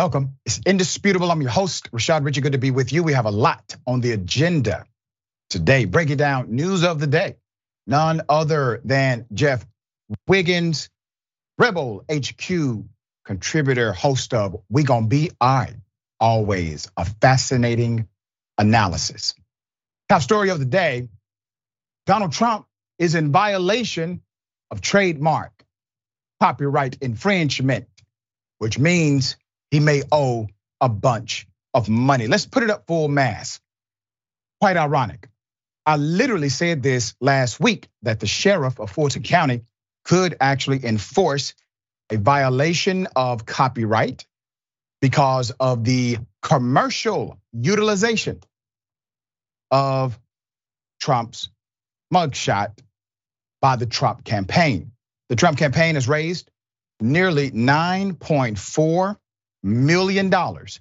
Welcome. It's indisputable. I'm your host, Rashad Richey. Good to be with you. We have a lot on the agenda today. Breaking down news of the day. None other than Jeff Wiggins, Rebel HQ contributor, host of We Gonna Be I. Always a fascinating analysis. Top story of the day Donald Trump is in violation of trademark copyright infringement, which means he may owe a bunch of money. Let's put it up full mass. Quite ironic. I literally said this last week that the sheriff of Fulton County could actually enforce a violation of copyright because of the commercial utilization of Trump's mugshot by the Trump campaign. The Trump campaign has raised nearly 9.4 million dollars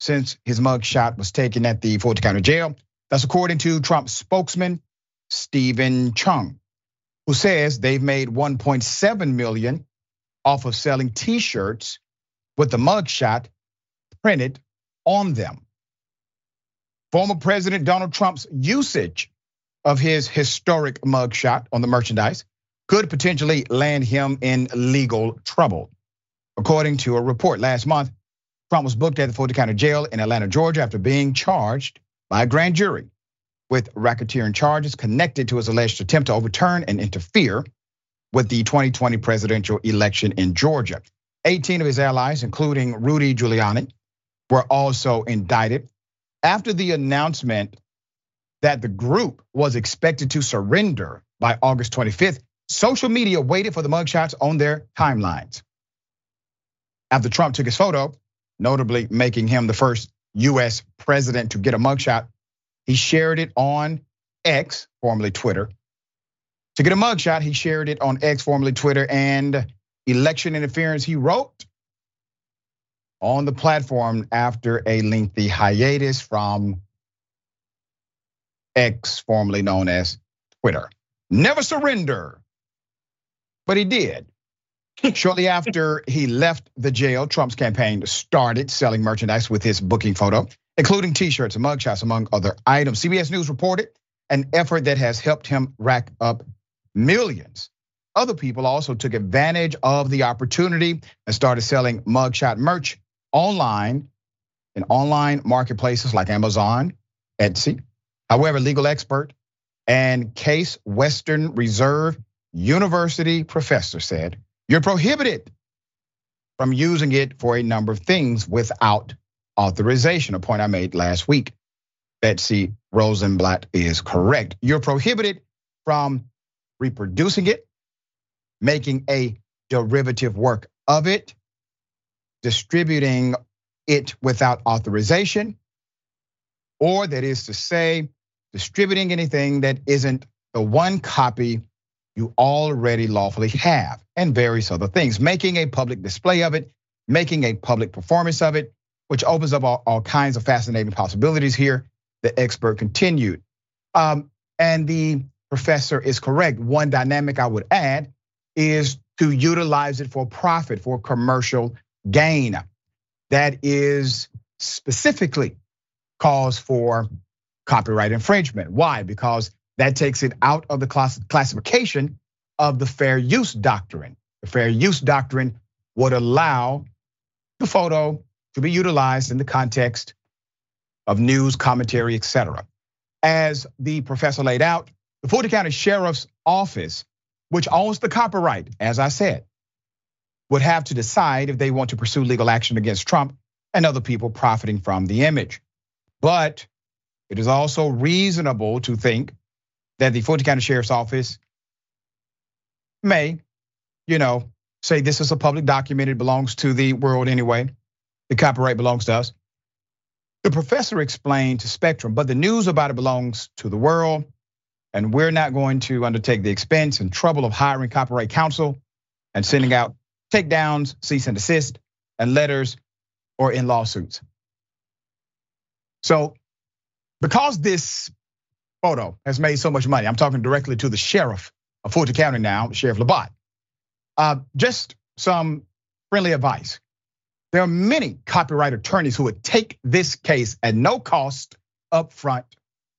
since his mugshot was taken at the Fulton County Jail. That's according to Trump spokesman Steven Cheung, who says they've made 1.7 million off of selling T-shirts with the mugshot printed on them. Former President Donald Trump's usage of his historic mugshot on the merchandise could potentially land him in legal trouble. According to a report last month, Trump was booked at the Fulton County Jail in Atlanta, Georgia, after being charged by a grand jury with racketeering charges connected to his alleged attempt to overturn and interfere with the 2020 presidential election in Georgia. 18 of his allies, including Rudy Giuliani, were also indicted after the announcement that the group was expected to surrender by August 25th. Social media waited for the mugshots on their timelines after Trump took his photo, notably making him the first US president to get a mugshot, he shared it on X, formerly Twitter. To get a mugshot, he shared it on X, formerly Twitter, and election interference, he wrote on the platform after a lengthy hiatus from X, formerly known as Twitter. Never surrender. But he did. Shortly after he left the jail, Trump's campaign started selling merchandise with his booking photo, including t-shirts and mugshots, among other items. CBS News reported an effort that has helped him rack up millions. Other people also took advantage of the opportunity and started selling mugshot merch online in online marketplaces like Amazon, Etsy. However, legal expert and Case Western Reserve University professor said you're prohibited from using it for a number of things without authorization, a point I made last week. Betsy Rosenblatt is correct. You're prohibited from reproducing it, making a derivative work of it, distributing it without authorization, or that is to say, distributing anything that isn't the one copy you already lawfully have, and various other things. Making a public display of it, making a public performance of it, which opens up all, all kinds of fascinating possibilities here. The expert continued. Um, and the professor is correct. One dynamic I would add is to utilize it for profit, for commercial gain. That is specifically cause for copyright infringement. Why? Because that takes it out of the class, classification of the fair use doctrine. The fair use doctrine would allow the photo to be utilized in the context of news, commentary, etc. As the professor laid out, the Fulton County Sheriff's Office, which owns the copyright, as I said, would have to decide if they want to pursue legal action against Trump and other people profiting from the image. But it is also reasonable to think that the Fulton County Sheriff's Office may, you know, say this is a public document, it belongs to the world anyway. The copyright belongs to us. The professor explained to Spectrum, but the news about it belongs to the world, and we're not going to undertake the expense and trouble of hiring copyright counsel and sending out takedowns, cease and desist, and letters or in lawsuits. So, because this photo has made so much money. I'm talking directly to the sheriff of Fulton County now, Sheriff Labat. Uh, just some friendly advice. There are many copyright attorneys who would take this case at no cost up front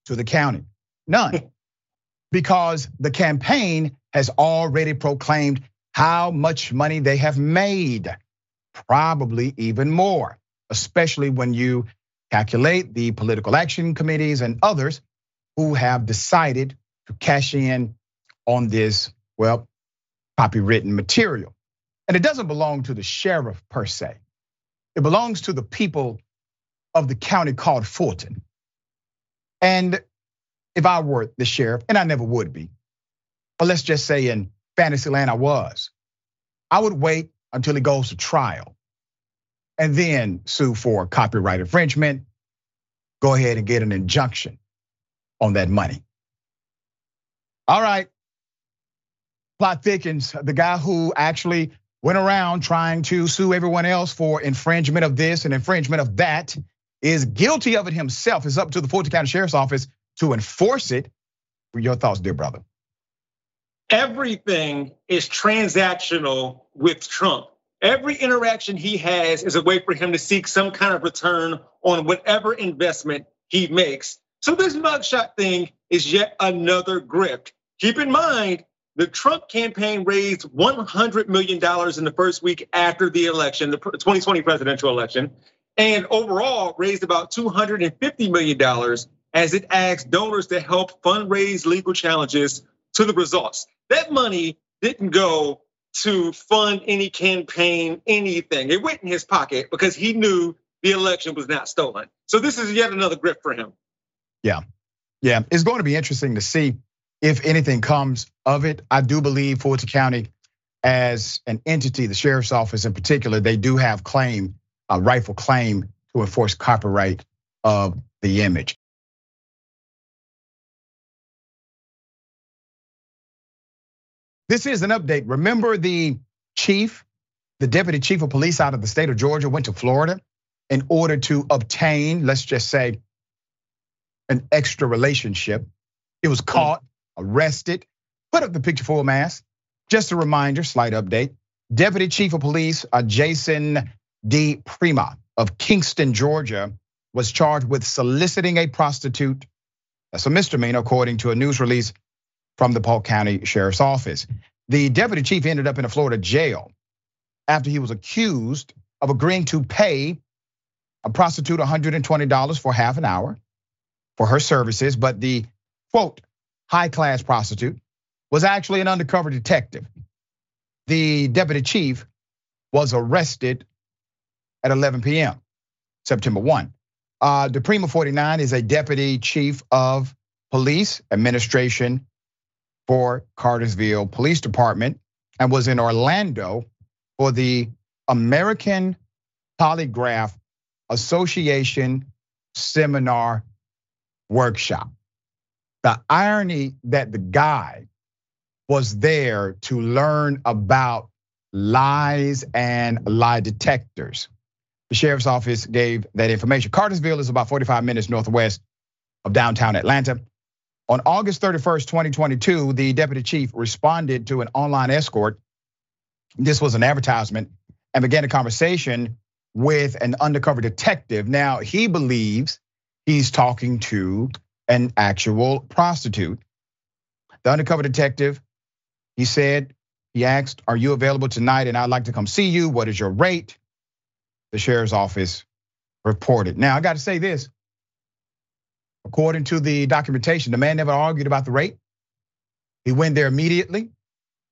to the county. None. because the campaign has already proclaimed how much money they have made, probably even more, especially when you calculate the political action committees and others who have decided to cash in on this, well, copywritten material. And it doesn't belong to the sheriff per se. It belongs to the people of the county called Fulton. And if I were the sheriff, and I never would be, but let's just say in Fantasyland I was, I would wait until he goes to trial and then sue for copyright infringement. Go ahead and get an injunction on that money. All right. Plot thickens. The guy who actually went around trying to sue everyone else for infringement of this and infringement of that is guilty of it himself. It's up to the Fulton County Sheriff's Office to enforce it. Your thoughts, dear brother? Everything is transactional with Trump. Every interaction he has is a way for him to seek some kind of return on whatever investment he makes. So this mugshot thing is yet another grift. Keep in mind, the Trump campaign raised $100 million in the first week after the election, the 2020 presidential election, and overall raised about $250 million as it asked donors to help fundraise legal challenges to the results. That money didn't go to fund any campaign, anything. It went in his pocket because he knew the election was not stolen. So this is yet another grip for him. Yeah. Yeah. It's going to be interesting to see if anything comes of it. I do believe Fulton County, as an entity, the sheriff's office in particular, they do have claim, a rightful claim to enforce copyright of the image. This is an update. Remember the chief, the deputy chief of police out of the state of Georgia went to Florida in order to obtain, let's just say, an extra relationship. It was caught, arrested, put up the picture for a mask. Just a reminder, slight update. Deputy Chief of Police uh, Jason DePrima of Kingston, Georgia, was charged with soliciting a prostitute. That's a misdemeanor, according to a news release from the Polk County Sheriff's Office. The deputy chief ended up in a Florida jail after he was accused of agreeing to pay a prostitute $120 for half an hour for her services, but the quote, high class prostitute was actually an undercover detective. The deputy chief was arrested at 11 p.m., September 1. Uh, DePrima 49 is a deputy chief of police administration for Cartersville Police Department and was in Orlando for the American Polygraph Association seminar workshop. The irony that the guy was there to learn about lies and lie detectors. The sheriff's office gave that information. Cartersville is about 45 minutes northwest of downtown Atlanta. On August 31st, 2022, the deputy chief responded to an online escort. This was an advertisement and began a conversation with an undercover detective. Now, he believes he's talking to an actual prostitute. The undercover detective, he said, he asked, Are you available tonight? And I'd like to come see you. What is your rate? The sheriff's office reported. Now, I got to say this According to the documentation, the man never argued about the rate. He went there immediately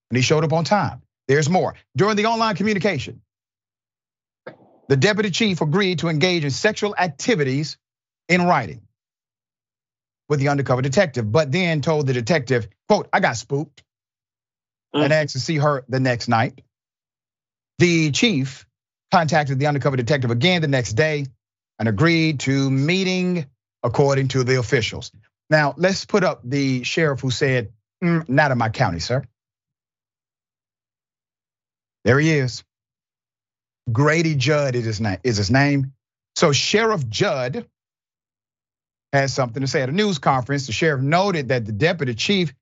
and he showed up on time. There's more. During the online communication, the deputy chief agreed to engage in sexual activities in writing with the undercover detective, but then told the detective, quote, I got spooked and mm. asked to see her the next night. The chief contacted the undercover detective again the next day and agreed to meeting according to the officials. Now, let's put up the sheriff who said, mm, not in my county, sir. There he is. Grady Judd is his name. Is his name. So Sheriff Judd has something to say at a news conference. The sheriff noted that the deputy chief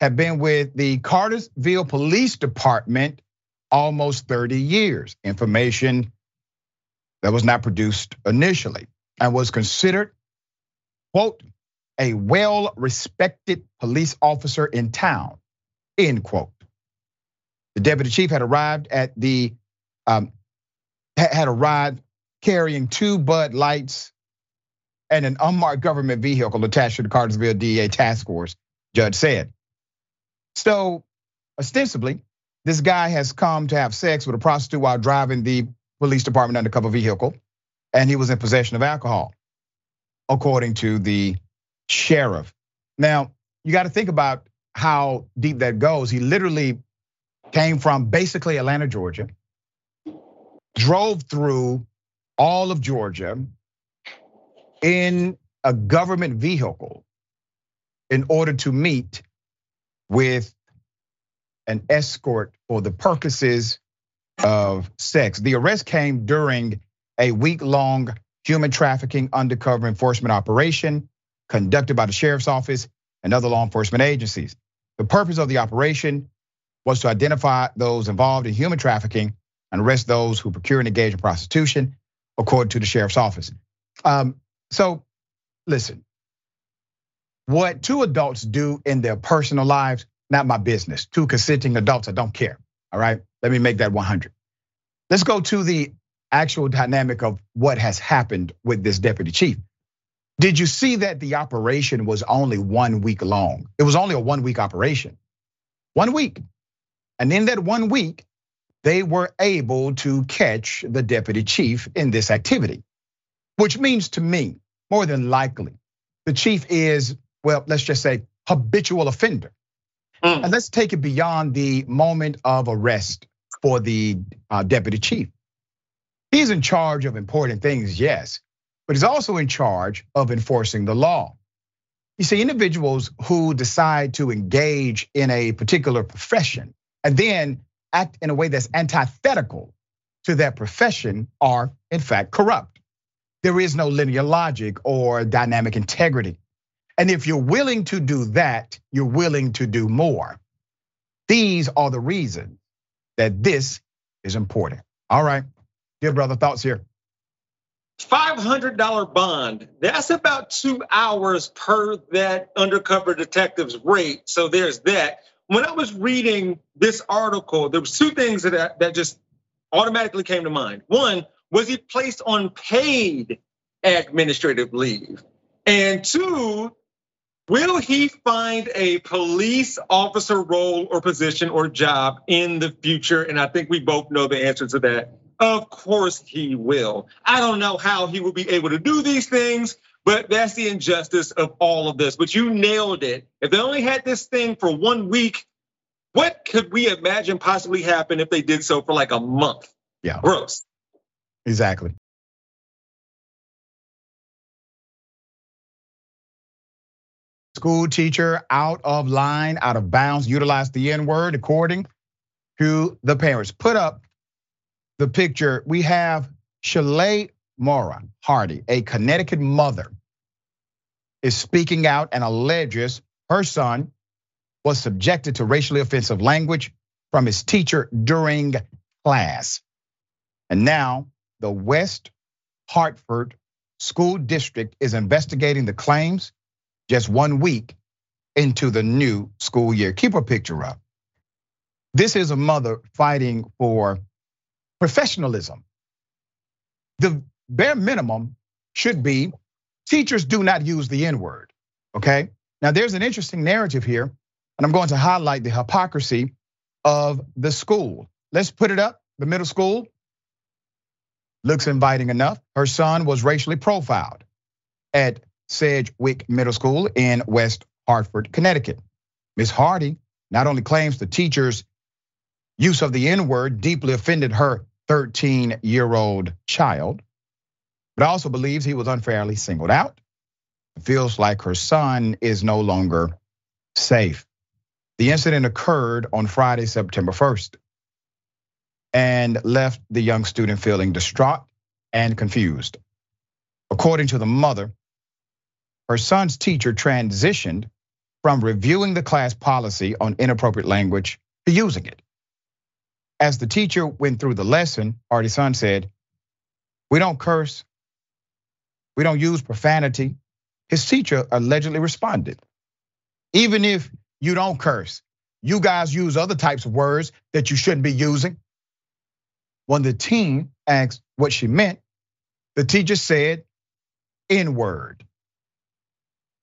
had been with the Cartersville Police Department almost 30 years. Information that was not produced initially and was considered, quote, a well respected police officer in town, end quote. The deputy chief had arrived at the, um, had arrived carrying two Bud Lights and an unmarked government vehicle attached to the Cartersville DA task force, judge said. So, ostensibly, this guy has come to have sex with a prostitute while driving the police department undercover vehicle, and he was in possession of alcohol, according to the sheriff. Now, you got to think about how deep that goes. He literally came from basically Atlanta, Georgia, drove through all of Georgia in a government vehicle in order to meet with an escort for the purposes of sex. The arrest came during a week long human trafficking undercover enforcement operation conducted by the sheriff's office and other law enforcement agencies. The purpose of the operation was to identify those involved in human trafficking and arrest those who procure and engage in prostitution, according to the sheriff's office. Um, so, listen, what two adults do in their personal lives, not my business. Two consenting adults, I don't care. All right, let me make that 100. Let's go to the actual dynamic of what has happened with this deputy chief. Did you see that the operation was only one week long? It was only a one week operation. One week. And in that one week, they were able to catch the deputy chief in this activity, which means to me, more than likely, the chief is, well, let's just say, habitual offender. Mm. And let's take it beyond the moment of arrest for the uh, deputy chief. He's in charge of important things, yes, but he's also in charge of enforcing the law. You see, individuals who decide to engage in a particular profession and then act in a way that's antithetical to that profession are, in fact, corrupt. There is no linear logic or dynamic integrity. And if you're willing to do that, you're willing to do more. These are the reasons that this is important. All right, dear brother, thoughts here. $500 bond. That's about two hours per that undercover detective's rate. So there's that. When I was reading this article, there was two things that that just automatically came to mind. One, was he placed on paid administrative leave? And two, will he find a police officer role or position or job in the future? And I think we both know the answer to that. Of course he will. I don't know how he will be able to do these things, but that's the injustice of all of this. But you nailed it. If they only had this thing for one week, what could we imagine possibly happen if they did so for like a month? Yeah. Gross. Exactly. School teacher out of line, out of bounds, utilized the N word according to the parents. Put up the picture, we have Shalay Mora Hardy, a Connecticut mother, is speaking out and alleges her son was subjected to racially offensive language from his teacher during class. And now the West Hartford School District is investigating the claims just one week into the new school year. Keep a picture up. This is a mother fighting for professionalism. The bare minimum should be teachers do not use the N word. Okay. Now, there's an interesting narrative here, and I'm going to highlight the hypocrisy of the school. Let's put it up. The middle school looks inviting enough. Her son was racially profiled at Sedgwick Middle School in West Hartford, Connecticut. Ms. Hardy not only claims the teacher's use of the N word deeply offended her 13 year old child, but also believes he was unfairly singled out. Feels like her son is no longer safe. The incident occurred on Friday, September 1st, and left the young student feeling distraught and confused. According to the mother, her son's teacher transitioned from reviewing the class policy on inappropriate language to using it. As the teacher went through the lesson, Hardy's son said, We don't curse. We don't use profanity. His teacher allegedly responded. Even if you don't curse, you guys use other types of words that you shouldn't be using. When the teen asked what she meant, the teacher said, N word.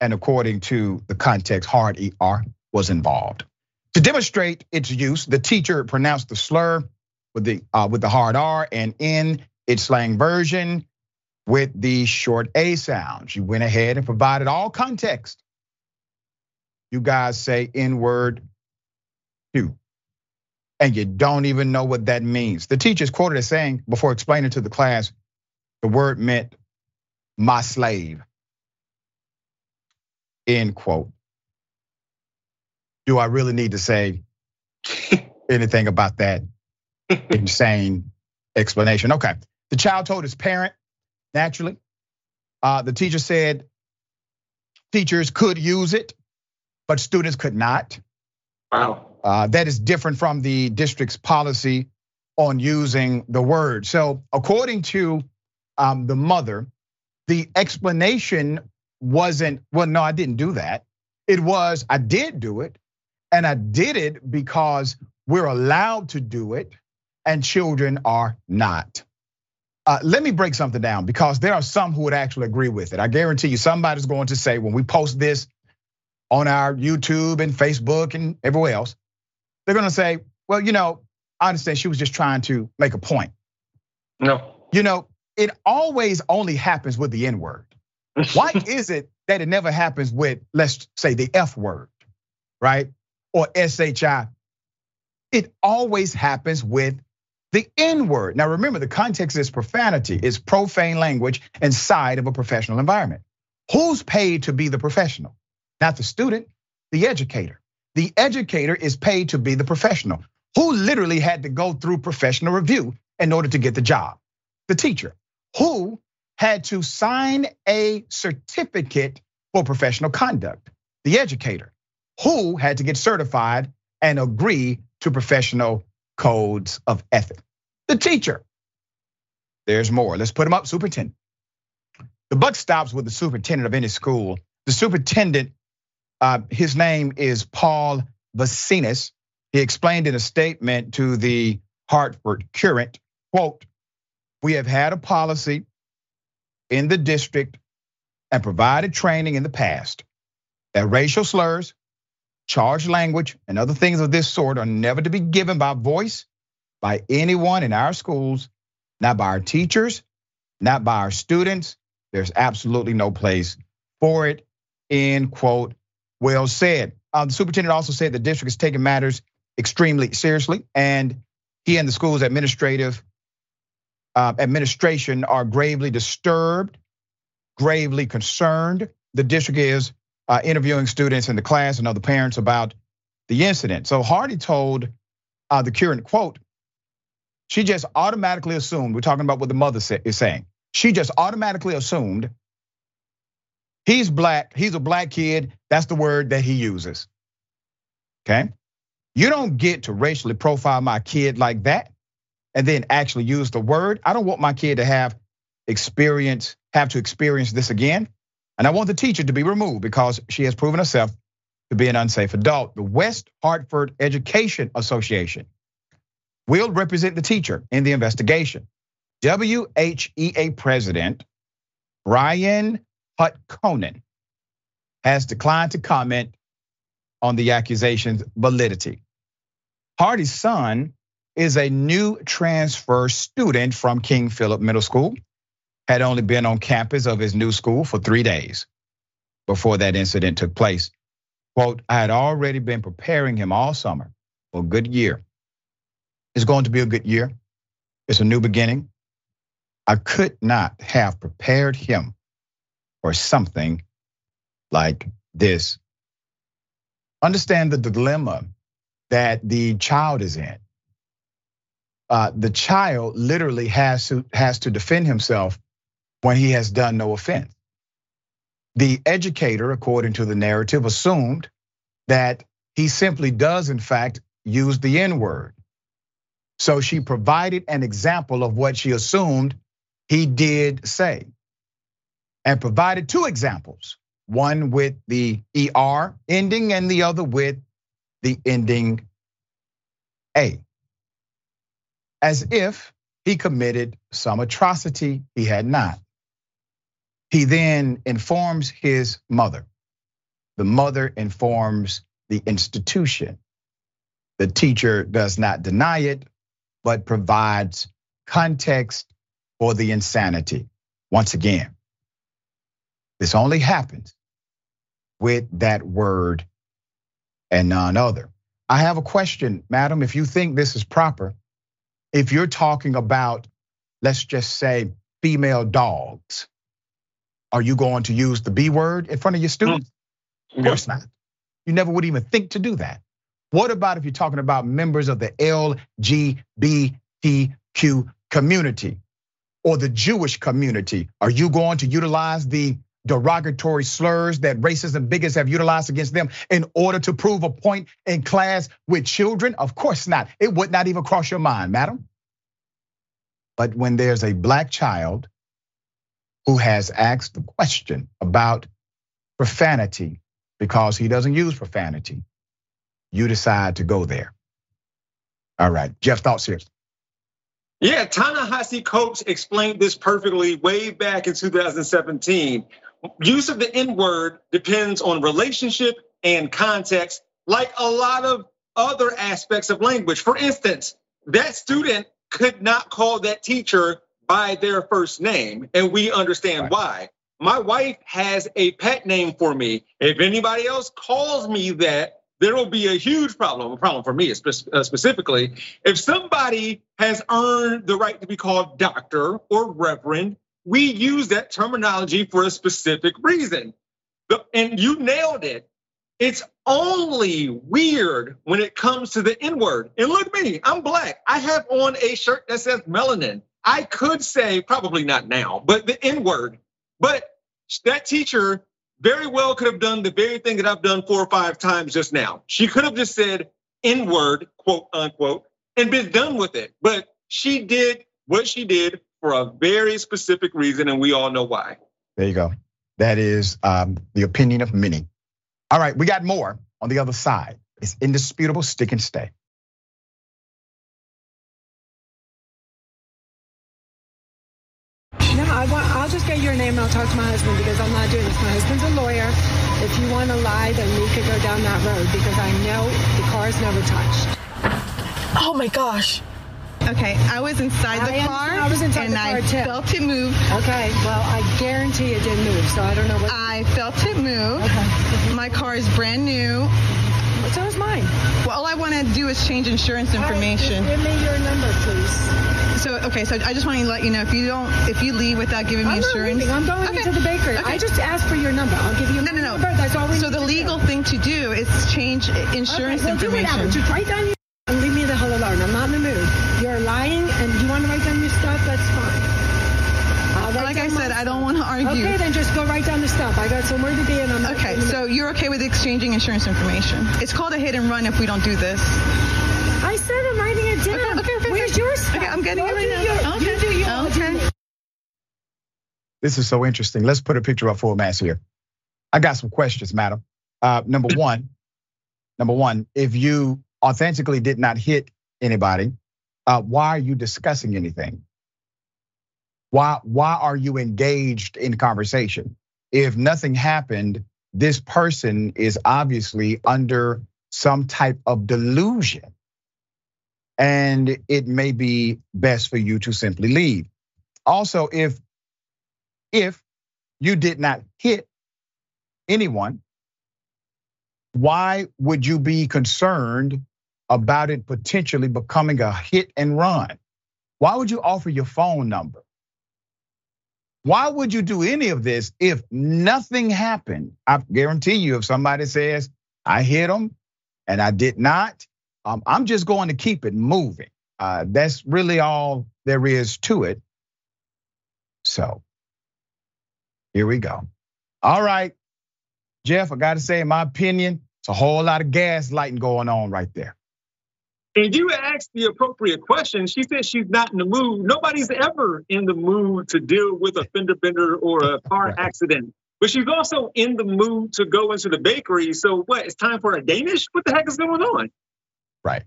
And according to the context, hard ER was involved. To demonstrate its use, the teacher pronounced the slur with the uh, with the hard R and in its slang version with the short A sound. She went ahead and provided all context. You guys say N word and you don't even know what that means. The teacher is quoted as saying before explaining to the class, the word meant my slave. End quote. Do I really need to say anything about that insane explanation? Okay. The child told his parent, naturally. Uh, the teacher said teachers could use it, but students could not. Wow. Uh, that is different from the district's policy on using the word. So, according to um, the mother, the explanation wasn't, well, no, I didn't do that. It was, I did do it. And I did it because we're allowed to do it and children are not. Uh, let me break something down because there are some who would actually agree with it. I guarantee you, somebody's going to say when we post this on our YouTube and Facebook and everywhere else, they're going to say, well, you know, I understand she was just trying to make a point. No. You know, it always only happens with the N word. Why is it that it never happens with, let's say, the F word, right? Or SHI? It always happens with the N word. Now remember, the context is profanity, is profane language inside of a professional environment. Who's paid to be the professional? Not the student, the educator. The educator is paid to be the professional who literally had to go through professional review in order to get the job. The teacher who had to sign a certificate for professional conduct. The educator who had to get certified and agree to professional codes of ethics. The teacher. There's more. Let's put him up, superintendent. The buck stops with the superintendent of any school. The superintendent, Uh, his name is Paul Vicinus. He explained in a statement to the Hartford Courant, quote, we have had a policy in the district and provided training in the past that racial slurs, charged language, and other things of this sort are never to be given by voice by anyone in our schools, not by our teachers, not by our students. There's absolutely no place for it. End quote. Well said. Um, the superintendent also said the district is taking matters extremely seriously, and he and the school's administrative uh, administration are gravely disturbed, gravely concerned. The district is uh, interviewing students in the class and other parents about the incident. So Hardy told uh, the Courant quote, she just automatically assumed, we're talking about what the mother is saying. She just automatically assumed he's black, he's a black kid, that's the word that he uses. Okay? You don't get to racially profile my kid like that and then actually use the word. I don't want my kid to have experience, have to experience this again. And I want the teacher to be removed because she has proven herself to be an unsafe adult. The West Hartford Education Association will represent the teacher in the investigation. WHEA President Brian Hutkonen has declined to comment on the accusation's validity. Hardy's son is a new transfer student from King Philip Middle School, had only been on campus of his new school for three days before that incident took place. Quote, I had already been preparing him all summer for a good year. It's going to be a good year. It's a new beginning. I could not have prepared him for something like this. Understand the dilemma that the child is in uh, the child literally has to has to defend himself when he has done no offense. The educator, according to the narrative, assumed that he simply does, in fact, use the N word. So she provided an example of what she assumed he did say and provided two examples one with the ER ending and the other with the ending A. As if he committed some atrocity he had not. He then informs his mother. The mother informs the institution. The teacher does not deny it, but provides context for the insanity. Once again, this only happens with that word and none other. I have a question, madam. If you think this is proper, if you're talking about, let's just say, female dogs, are you going to use the B word in front of your students? Mm. Of course not. You never would even think to do that. What about if you're talking about members of the LGBTQ community or the Jewish community? Are you going to utilize the derogatory slurs that racists and bigots have utilized against them in order to prove a point in class with children? Of course not. It would not even cross your mind, madam. But when there's a black child who has asked the question about profanity because he doesn't use profanity, you decide to go there. All right, Jeff, thoughts here. Yeah, Ta-Nehisi Coates explained this perfectly way back in 2017 use of the N word depends on relationship and context, like a lot of other aspects of language. For instance, that student could not call that teacher by their first name, and we understand right. why. My wife has a pet name for me. If anybody else calls me that, there will be a huge problem, a problem for me uh, specifically. If somebody has earned the right to be called doctor or reverend, we use that terminology for a specific reason. And you nailed it. It's only weird when it comes to the N word. And look me, I'm black. I have on a shirt that says melanin. I could say, probably not now, but the N word. But that teacher very well could have done the very thing that I've done four or five times just now. She could have just said N word, quote unquote, and been done with it. But she did what she did for a very specific reason, and we all know why. There you go. That is um, the opinion of many. All right, we got more on the other side. It's indisputable, stick and stay. No, I want, I'll just get your name and I'll talk to my husband because I'm not doing this. My husband's a lawyer. If you want to lie, then we could go down that road because I know the car is never touched. Oh my gosh. Okay, I was inside the I car. I was inside and the car I too. felt it move. Okay, well, I guarantee it didn't move, so I don't know what. I felt it move. Okay. My car is brand new. So is mine. Well, all I want to do is change insurance information. Right, give me your number, please. So okay, so I just want to let you know if you don't, if you leave without giving me I'm insurance, I'm going okay. into the bakery. Okay. I just asked for your number. I'll give you no, no, no. number. That's all we. So the legal do. thing to do is change insurance okay, well, information. Do whatever. Just write down your and leave me the hell alone. I'm not in the mood. You're lying and you want to write down your stuff, that's fine. like I said, I don't want to argue. Okay, then just go right down the stuff. I got somewhere to be and I'm Okay, so you're okay with exchanging insurance information. It's called a hit and run if we don't do this. I said I'm writing it down. Okay, okay, okay. Where's your stuff? Okay, I'm getting go it right now. Your, okay. You do your, okay. This is so interesting. Let's put a picture up full mass here. I got some questions, madam. Uh, number one, number one, if you authentically did not hit anybody, uh, why are you discussing anything? Why, why are you engaged in conversation? If nothing happened, this person is obviously under some type of delusion. And it may be best for you to simply leave. Also, if if you did not hit anyone, why would you be concerned about it potentially becoming a hit and run. Why would you offer your phone number? Why would you do any of this if nothing happened? I guarantee you, if somebody says, I hit him and I did not, um, I'm just going to keep it moving. Uh, that's really all there is to it. So here we go. All right, Jeff, I got to say, in my opinion, it's a whole lot of gaslighting going on right there. And you asked the appropriate question. She said she's not in the mood. Nobody's ever in the mood to deal with a fender bender or a car accident. But she's also in the mood to go into the bakery. So what? It's time for a Danish? What the heck is going on? Right.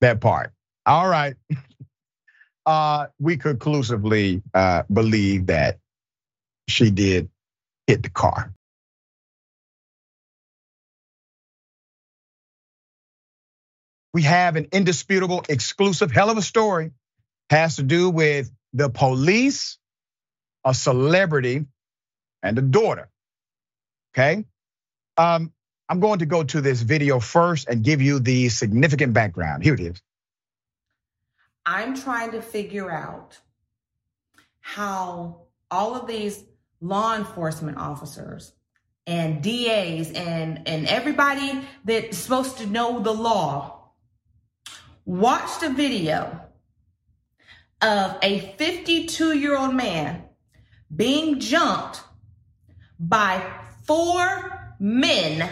That part. All right. Uh, we conclusively uh, believe that she did hit the car. We have an indisputable, exclusive, hell of a story. Has to do with the police, a celebrity, and a daughter. Okay. Um, I'm going to go to this video first and give you the significant background. Here it is. I'm trying to figure out how all of these law enforcement officers and DAs and, and everybody that's supposed to know the law watched a video of a 52 year old man being jumped by four men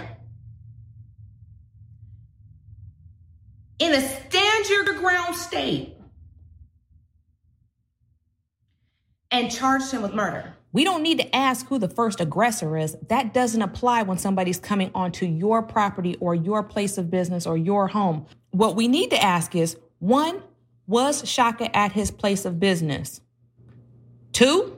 in a stand your ground state and charged him with murder. We don't need to ask who the first aggressor is. That doesn't apply when somebody's coming onto your property or your place of business or your home. What we need to ask is one, was Shaka at his place of business? Two,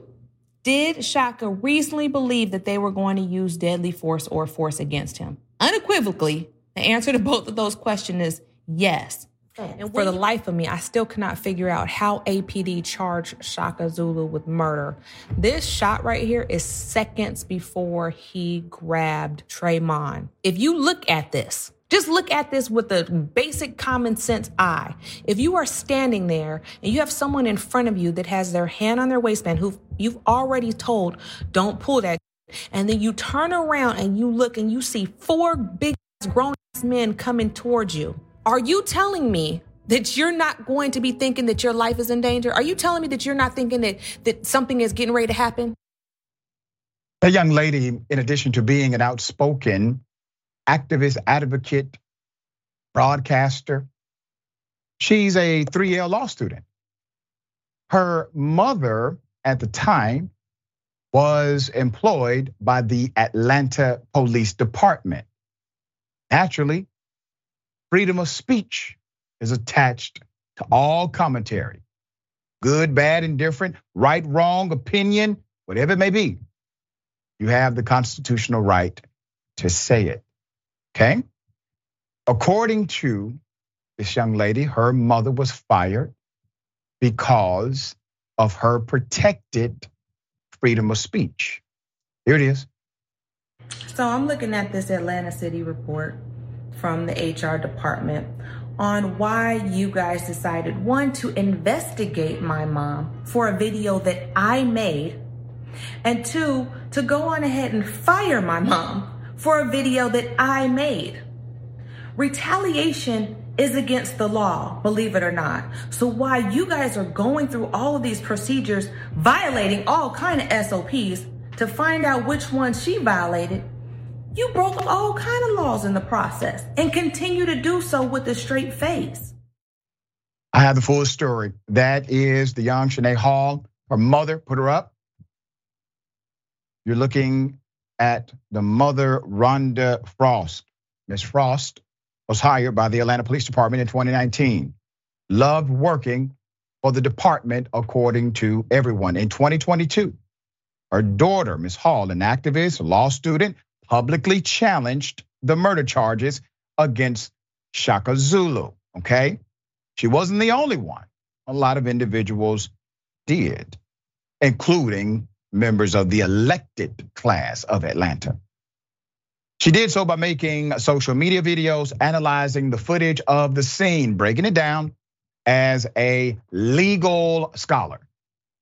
did Shaka reasonably believe that they were going to use deadly force or force against him? Unequivocally, the answer to both of those questions is yes. And for the life of me, I still cannot figure out how APD charged Shaka Zulu with murder. This shot right here is seconds before he grabbed Trayvon. If you look at this, just look at this with a basic common sense eye. If you are standing there and you have someone in front of you that has their hand on their waistband who you've already told, don't pull that, and then you turn around and you look and you see four big grown men coming towards you are you telling me that you're not going to be thinking that your life is in danger? Are you telling me that you're not thinking that, that something is getting ready to happen? A young lady, in addition to being an outspoken activist, advocate, broadcaster, she's a 3L law student. Her mother at the time was employed by the Atlanta Police Department. Naturally, freedom of speech is attached to all commentary. Good, bad, indifferent, right, wrong, opinion, whatever it may be. You have the constitutional right to say it. Okay? According to this young lady, her mother was fired because of her protected freedom of speech. Here it is. So I'm looking at this Atlanta City report from the HR department on why you guys decided one to investigate my mom for a video that I made and two to go on ahead and fire my mom for a video that I made. Retaliation is against the law, believe it or not. So why you guys are going through all of these procedures, violating all kind of SOPs to find out which one she violated you broke all kind of laws in the process and continue to do so with a straight face. I have the full story. That is the young Shanae Hall. Her mother put her up. You're looking at the mother, Rhonda Frost. Miss Frost was hired by the Atlanta Police Department in 2019. Loved working for the department, according to everyone. In 2022, her daughter, Miss Hall, an activist, law student, publicly challenged the murder charges against Shaka Zulu. Okay. She wasn't the only one. A lot of individuals did, including members of the elected class of Atlanta. She did so by making social media videos, analyzing the footage of the scene, breaking it down as a legal scholar.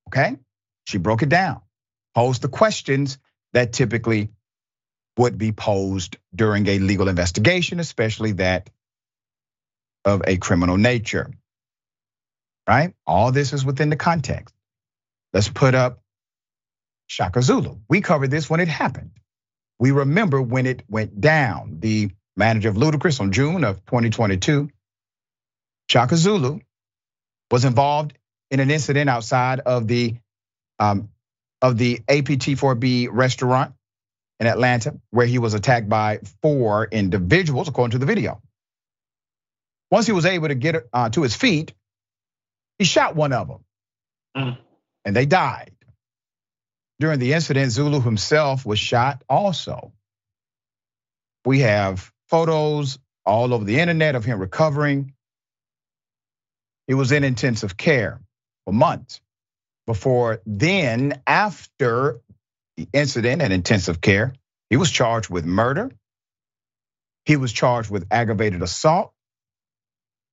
Okay? She broke it down, posed the questions that typically would be posed during a legal investigation, especially that of a criminal nature. Right? All this is within the context. Let's put up Shaka Zulu. We covered this when it happened. We remember when it went down. The manager of Ludacris on June of 2022 Shaka Zulu was involved in an incident outside of the um, of the APT4B restaurant in Atlanta, where he was attacked by four individuals, according to the video. Once he was able to get uh, to his feet, he shot one of them, mm. and they died. During the incident, Zulu himself was shot also. We have photos all over the internet of him recovering. He was in intensive care for months before then, after the incident and intensive care, he was charged with murder. He was charged with aggravated assault.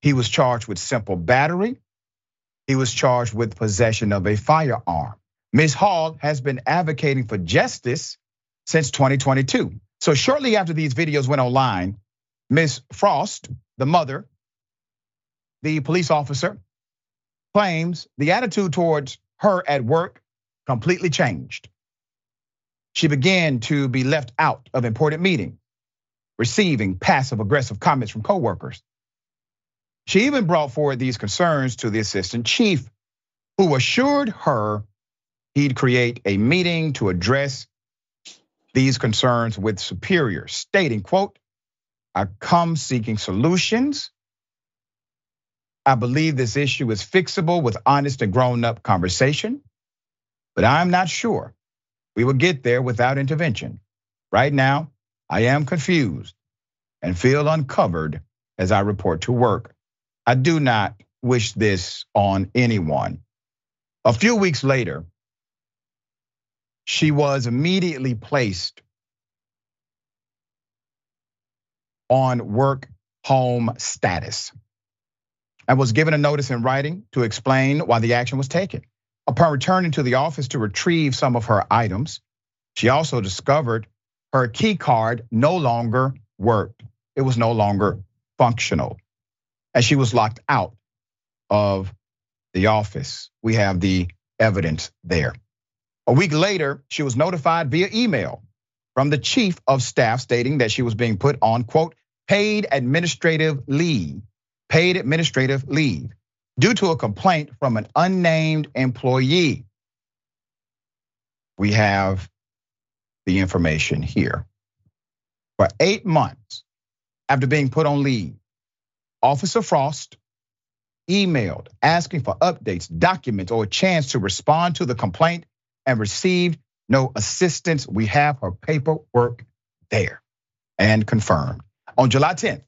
He was charged with simple battery. He was charged with possession of a firearm. Ms. Hall has been advocating for justice since 2022. So shortly after these videos went online, Ms. Frost, the mother, the police officer, claims the attitude towards her at work completely changed. She began to be left out of important meetings, receiving passive aggressive comments from coworkers. She even brought forward these concerns to the assistant chief, who assured her he'd create a meeting to address these concerns with superiors, stating, quote, I come seeking solutions I believe this issue is fixable with honest and grown up conversation, but I'm not sure we will get there without intervention. Right now, I am confused and feel uncovered as I report to work. I do not wish this on anyone. A few weeks later, she was immediately placed on work home status and was given a notice in writing to explain why the action was taken. Upon returning to the office to retrieve some of her items, she also discovered her key card no longer worked. It was no longer functional. And she was locked out of the office. We have the evidence there. A week later, she was notified via email from the chief of staff stating that she was being put on, quote, paid administrative leave paid administrative leave due to a complaint from an unnamed employee. We have the information here. For eight months after being put on leave, Officer Frost emailed asking for updates, documents, or a chance to respond to the complaint and received no assistance. We have her paperwork there and confirmed. On July 10th,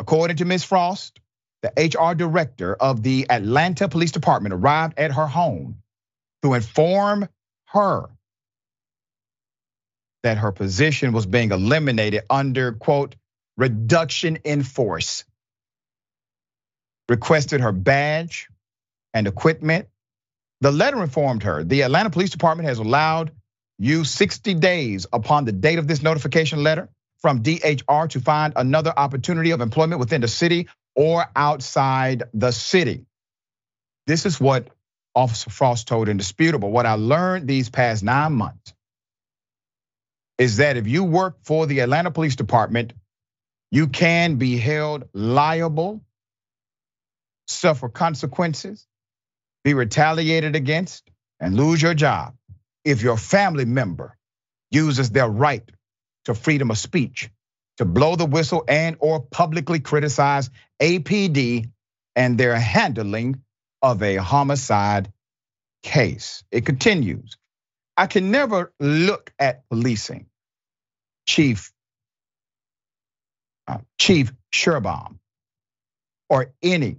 According to Ms. Frost, the HR director of the Atlanta Police Department arrived at her home to inform her that her position was being eliminated under, quote, reduction in force. Requested her badge and equipment. The letter informed her the Atlanta Police Department has allowed you 60 days upon the date of this notification letter from DHR to find another opportunity of employment within the city or outside the city. This is what Officer Frost told Indisputable. What I learned these past nine months is that if you work for the Atlanta Police Department, you can be held liable, suffer consequences, be retaliated against, and lose your job if your family member uses their right to freedom of speech to blow the whistle and or publicly criticize APD and their handling of a homicide case. It continues. I can never look at policing, Chief uh, Chief Schierbaum, or any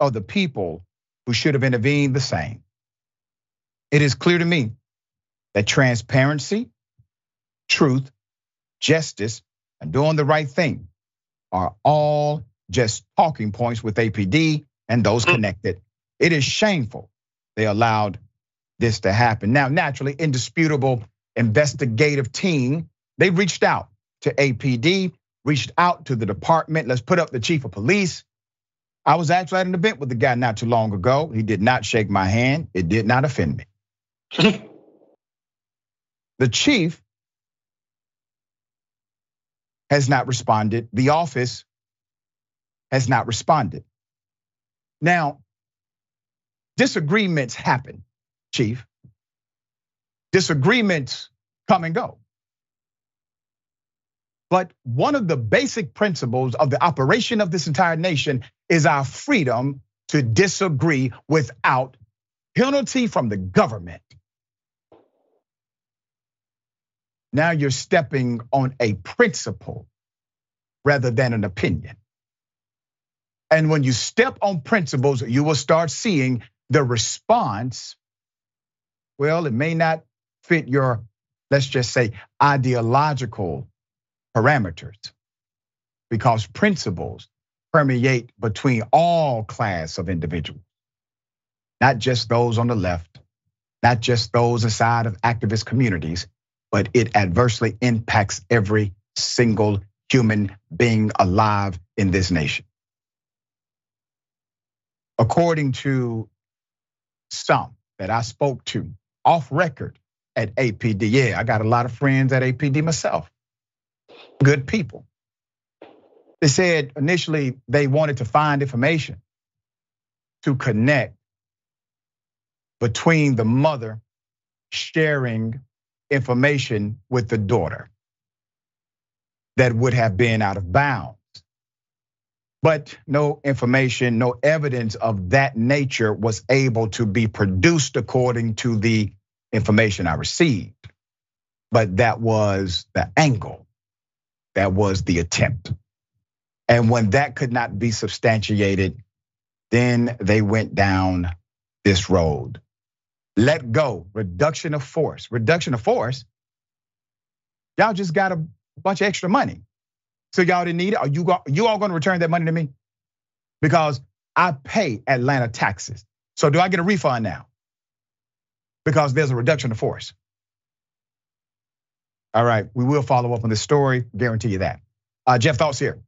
of the people who should have intervened the same. It is clear to me that transparency, truth, justice, and doing the right thing are all just talking points with APD and those mm. connected. It is shameful they allowed this to happen. Now, naturally, indisputable investigative team, they reached out to APD, reached out to the department. Let's put up the chief of police. I was actually at an event with the guy not too long ago. He did not shake my hand. It did not offend me. the chief has not responded. The office has not responded. Now, disagreements happen, Chief. Disagreements come and go. But one of the basic principles of the operation of this entire nation is our freedom to disagree without penalty from the government. Now you're stepping on a principle rather than an opinion. And when you step on principles, you will start seeing the response. Well, it may not fit your, let's just say, ideological parameters because principles permeate between all class of individuals, not just those on the left, not just those inside of activist communities, but it adversely impacts every single human being alive in this nation. According to some that I spoke to off record at APD, yeah, I got a lot of friends at APD myself good people. They said initially they wanted to find information to connect between the mother sharing information with the daughter that would have been out of bounds. But no information, no evidence of that nature was able to be produced according to the information I received. But that was the angle. That was the attempt. And when that could not be substantiated, then they went down this road. Let go, reduction of force. Reduction of force, y'all just got a bunch of extra money. So y'all didn't need it. Are you, you all gonna return that money to me? Because I pay Atlanta taxes. So do I get a refund now? Because there's a reduction of force. All right, we will follow up on this story, guarantee you that. Uh, Jeff, thoughts here?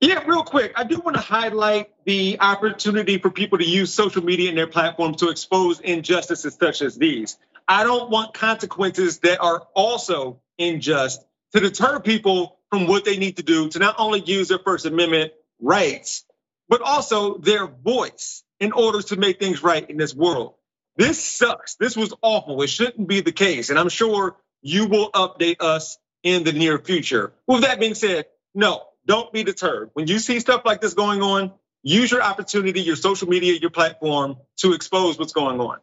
Yeah, real quick. I do want to highlight the opportunity for people to use social media and their platforms to expose injustices such as these. I don't want consequences that are also unjust to deter people from what they need to do to not only use their First Amendment rights, but also their voice in order to make things right in this world. This sucks. This was awful. It shouldn't be the case. And I'm sure you will update us in the near future. With that being said, no, don't be deterred. When you see stuff like this going on, use your opportunity, your social media, your platform to expose what's going on.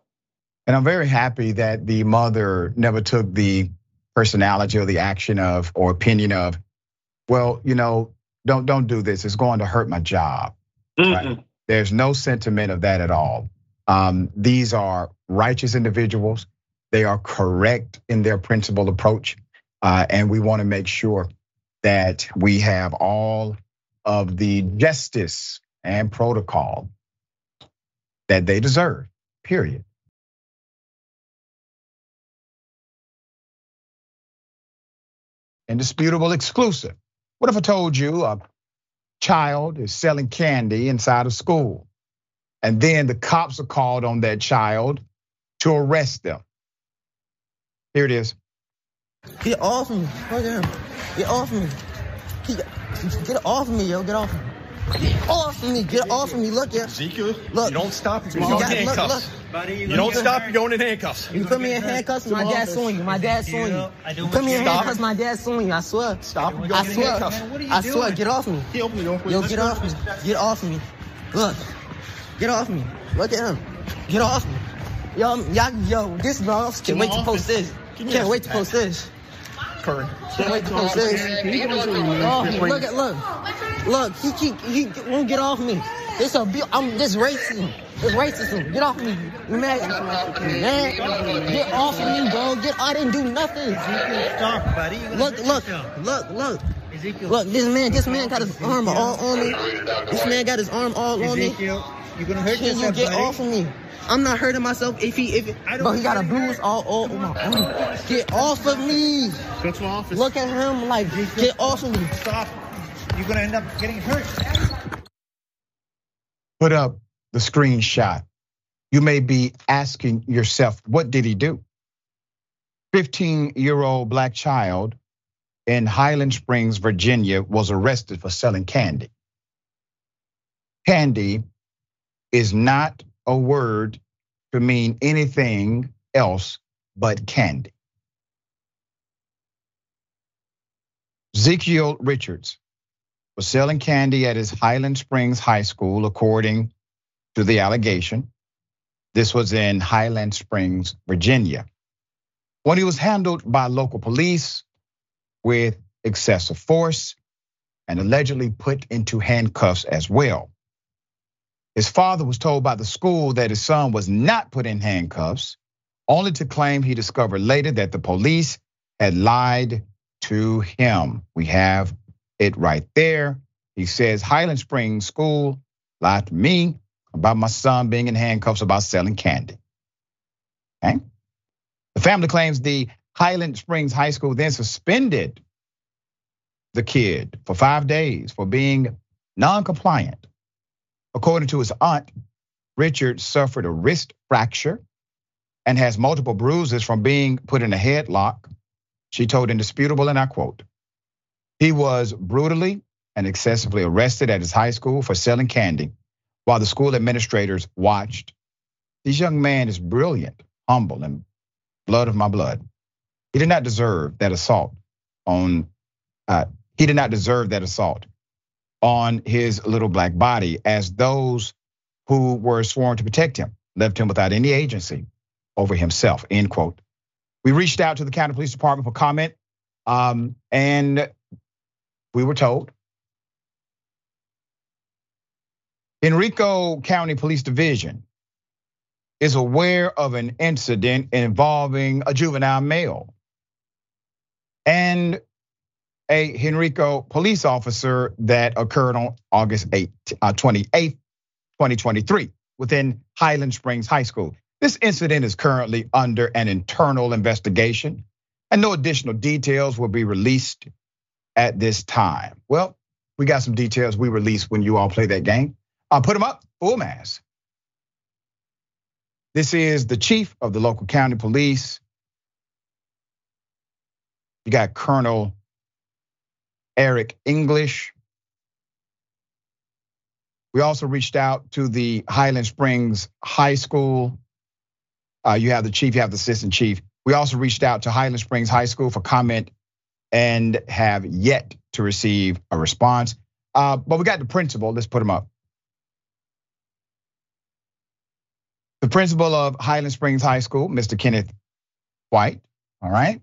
And I'm very happy that the mother never took the personality or the action of or opinion of, well, you know, don't don't do this. It's going to hurt my job. Right? There's no sentiment of that at all. Um, these are righteous individuals. They are correct in their principled approach. Uh, and we want to make sure that we have all of the justice and protocol that they deserve, period. Indisputable exclusive. What if I told you a child is selling candy inside of school? And then the cops are called on that child to arrest them. Here it is. Get off me. Look at him. Get off me. Get off me, yo. Get off me. Get off me. Get off me. Look at Ezekiel. Look. You don't stop. You're going in handcuffs. Look, look. you, don't stop. You're going in handcuffs. You put me in handcuffs. My dad's suing you. My dad's suing you. You put me in handcuffs. My dad's suing you. I swear. Stop. I swear. I swear. Get off me. Yo, get off me. Get off me. Look. Get off me. Look at him. Get off me. Yo, y'all, yo, this bro, can't wait to post this. Can't wait to post oh, this. Current. Can't wait to post oh, this. Oh, look at look, look. He keep he won't get off me. This a I'm this racism. It's racism. Get off me. You mad? Man, get off me, bro. Get. I didn't do nothing. Stop, buddy. Look, look, look, look. Ezekiel. Look, this man, this man got his arm all on me. This man got his arm all on me. Ezekiel, you're gonna hurt Can yourself, you get buddy. off of me? I'm not hurting myself if he if I don't but he got a care. bruise all over my arm. Get off of me. Go to my office. Look at him like get off of me. Stop. You're gonna end up getting hurt. Put up the screenshot. You may be asking yourself, what did he do? 15 year old black child in Highland Springs, Virginia was arrested for selling candy. Candy is not a word to mean anything else but candy. Ezekiel Richards was selling candy at his Highland Springs High School, according to the allegation. This was in Highland Springs, Virginia. When he was handled by local police with excessive force and allegedly put into handcuffs as well. His father was told by the school that his son was not put in handcuffs, only to claim he discovered later that the police had lied to him. We have it right there. He says Highland Springs School lied to me about my son being in handcuffs about selling candy. Okay? The family claims the Highland Springs High School then suspended the kid for five days for being non-compliant. According to his aunt, Richard suffered a wrist fracture and has multiple bruises from being put in a headlock. She told Indisputable, and I quote, he was brutally and excessively arrested at his high school for selling candy while the school administrators watched. This young man is brilliant, humble, and blood of my blood. He did not deserve that assault on, uh, he did not deserve that assault on his little black body as those who were sworn to protect him left him without any agency over himself, end quote. We reached out to the county police department for comment, um, and we were told Henrico County Police Division is aware of an incident involving a juvenile male. And a Henrico police officer that occurred on August 8, uh, 28th, 2023 within Highland Springs High School. This incident is currently under an internal investigation and no additional details will be released at this time. Well, we got some details we released when you all play that game. I'll put them up, full mass. This is the chief of the local county police. You got Colonel Eric English. We also reached out to the Highland Springs High School. Uh, you have the chief, you have the assistant chief. We also reached out to Highland Springs High School for comment and have yet to receive a response. Uh, but we got the principal. Let's put him up. The principal of Highland Springs High School, Mr. Kenneth White. All right.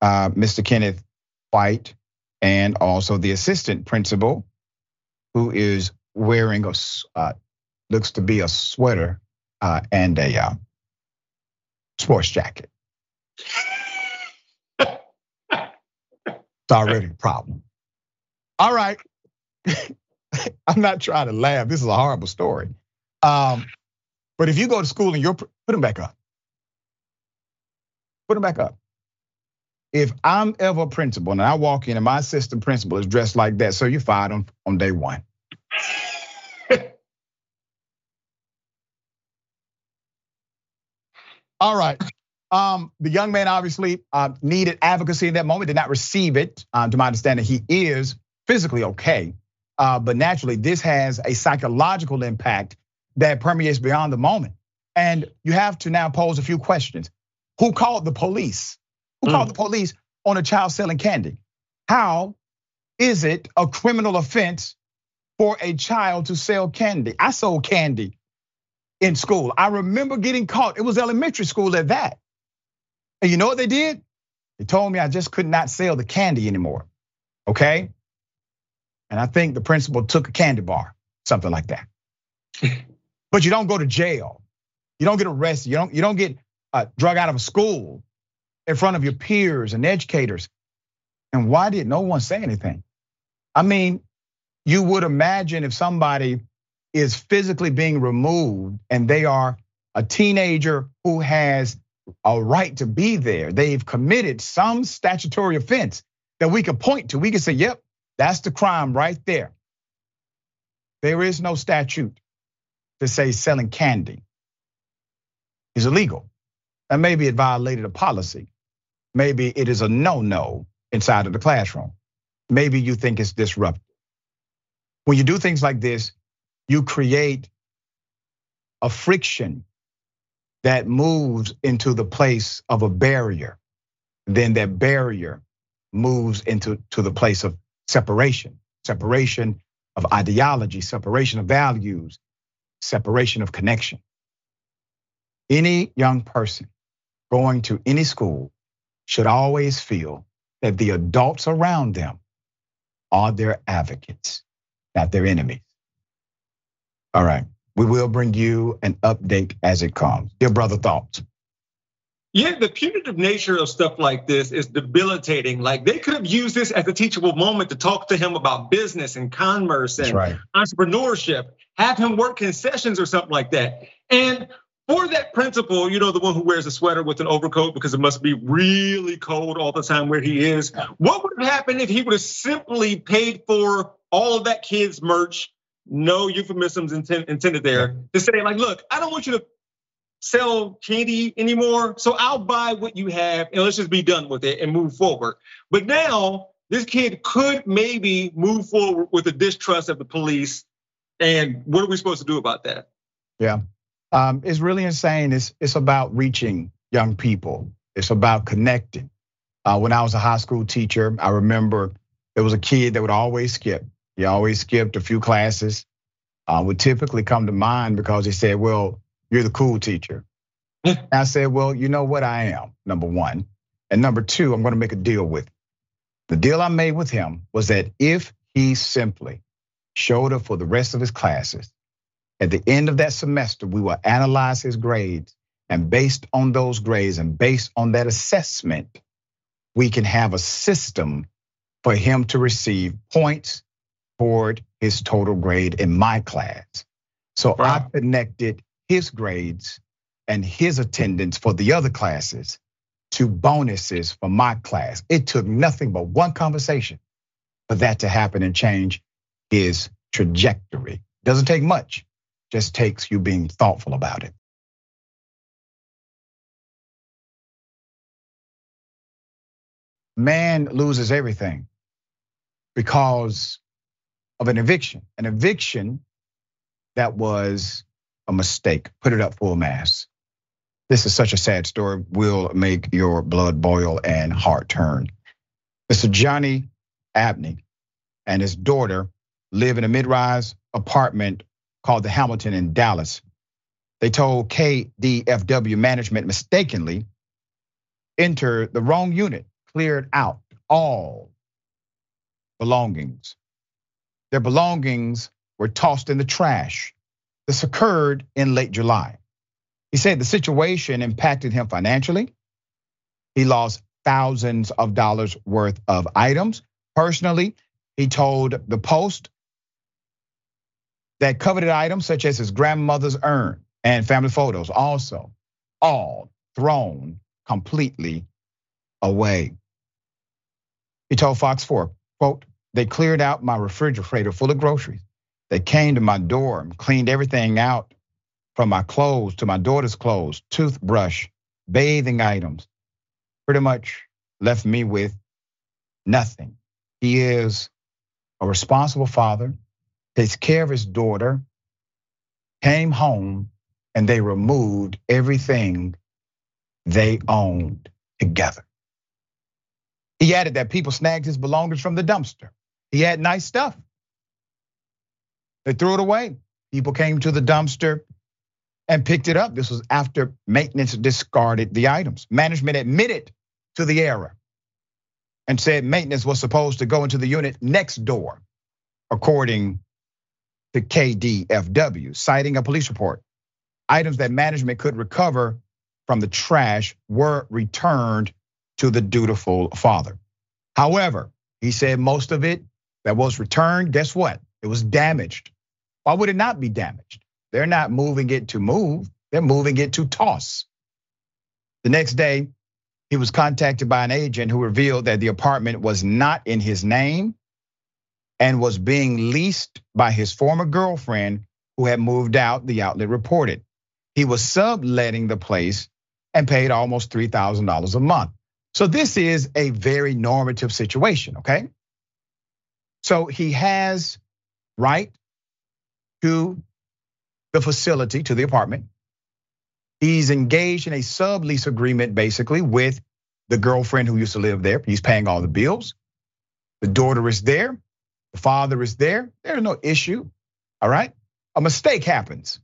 Uh, Mr. Kenneth White and also the assistant principal, who is wearing a uh, looks to be a sweater uh, and a uh, sports jacket. it's already a problem. All right. I'm not trying to laugh. This is a horrible story. Um, but if you go to school and you're put them back up, put them back up if I'm ever a principal and I walk in and my assistant principal is dressed like that, so you're fired on, on day one. All right. Um, the young man obviously uh, needed advocacy in that moment, did not receive it. Um, to my understanding, he is physically okay. Uh, but naturally, this has a psychological impact that permeates beyond the moment. And you have to now pose a few questions. Who called the police? Who called mm. the police on a child selling candy? How is it a criminal offense for a child to sell candy? I sold candy in school. I remember getting caught. It was elementary school at that. And you know what they did? They told me I just could not sell the candy anymore. Okay? And I think the principal took a candy bar, something like that. but you don't go to jail. You don't get arrested. You don't you don't get uh, drug out of a school in front of your peers and educators. And why did no one say anything? I mean, you would imagine if somebody is physically being removed and they are a teenager who has a right to be there, they've committed some statutory offense that we could point to. We could say, yep, that's the crime right there. There is no statute to say selling candy is illegal. And maybe it violated a policy. Maybe it is a no-no inside of the classroom. Maybe you think it's disruptive. When you do things like this, you create a friction that moves into the place of a barrier, then that barrier moves into to the place of separation, separation of ideology, separation of values, separation of connection. Any young person going to any school should always feel that the adults around them are their advocates, not their enemies. All right. We will bring you an update as it comes. Dear brother, thoughts? Yeah, the punitive nature of stuff like this is debilitating. Like they could have used this as a teachable moment to talk to him about business and commerce and right. entrepreneurship, have him work concessions or something like that. And for that principal, you know, the one who wears a sweater with an overcoat because it must be really cold all the time where he is. What would have happened if he would have simply paid for all of that kid's merch? No euphemisms intended there to say, like, look, I don't want you to sell candy anymore. So I'll buy what you have and let's just be done with it and move forward. But now this kid could maybe move forward with a distrust of the police. And what are we supposed to do about that? Yeah. Um, it's really insane. It's it's about reaching young people. It's about connecting. Uh, when I was a high school teacher, I remember there was a kid that would always skip. He always skipped a few classes. Uh, would typically come to mind because he said, "Well, you're the cool teacher." I said, "Well, you know what I am. Number one, and number two, I'm going to make a deal with. Him. The deal I made with him was that if he simply showed up for the rest of his classes at the end of that semester, we will analyze his grades. And based on those grades and based on that assessment, we can have a system for him to receive points toward his total grade in my class. So. I connected his grades and his attendance for the other classes to bonuses for my class. It took nothing but one conversation for that to happen and change his trajectory. Doesn't take much just takes you being thoughtful about it. Man loses everything because of an eviction. An eviction that was a mistake. Put it up full mass. This is such a sad story, will make your blood boil and heart turn. Mr. Johnny Abney and his daughter live in a mid rise apartment called the Hamilton in Dallas. They told KDFW management mistakenly enter the wrong unit, cleared out all belongings. Their belongings were tossed in the trash. This occurred in late July. He said the situation impacted him financially. He lost thousands of dollars worth of items. Personally, he told the Post that coveted items such as his grandmother's urn and family photos also all thrown completely away. He told Fox 4, quote, they cleared out my refrigerator full of groceries. They came to my door and cleaned everything out from my clothes to my daughter's clothes, toothbrush, bathing items. Pretty much left me with nothing. He is a responsible father takes care of his daughter, came home, and they removed everything they owned together. He added that people snagged his belongings from the dumpster. He had nice stuff. They threw it away. People came to the dumpster and picked it up. This was after maintenance discarded the items. Management admitted to the error and said maintenance was supposed to go into the unit next door, according to KDFW, citing a police report. Items that management could recover from the trash were returned to the dutiful father. However, he said most of it that was returned, guess what? It was damaged. Why would it not be damaged? They're not moving it to move, they're moving it to toss. The next day, he was contacted by an agent who revealed that the apartment was not in his name and was being leased by his former girlfriend who had moved out, the outlet reported. He was subletting the place and paid almost $3,000 a month. So this is a very normative situation, okay? So he has right to the facility to the apartment. He's engaged in a sublease agreement basically with the girlfriend who used to live there. He's paying all the bills. The daughter is there. The father is there. There's no issue. All right. A mistake happens.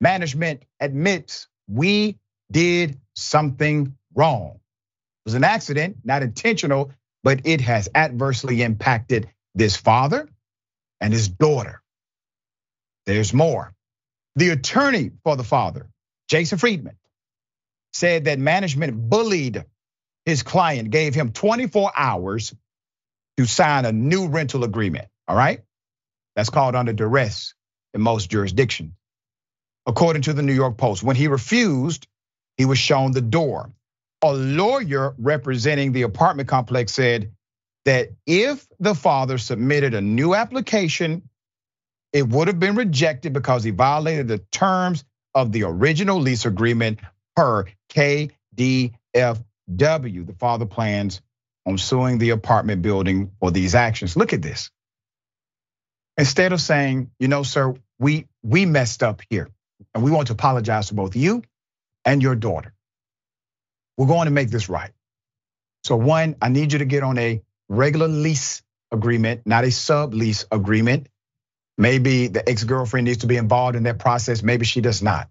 Management admits we did something wrong. It was an accident, not intentional, but it has adversely impacted this father and his daughter. There's more. The attorney for the father, Jason Friedman, said that management bullied his client, gave him 24 hours to sign a new rental agreement. All right? That's called under duress in most jurisdictions. According to the New York Post, when he refused, he was shown the door. A lawyer representing the apartment complex said that if the father submitted a new application, it would have been rejected because he violated the terms of the original lease agreement per KDFW. The father plans on suing the apartment building for these actions. Look at this. Instead of saying, you know, sir, we we messed up here, and we want to apologize to both you and your daughter. We're going to make this right. So one, I need you to get on a regular lease agreement, not a sublease agreement. Maybe the ex-girlfriend needs to be involved in that process. Maybe she does not.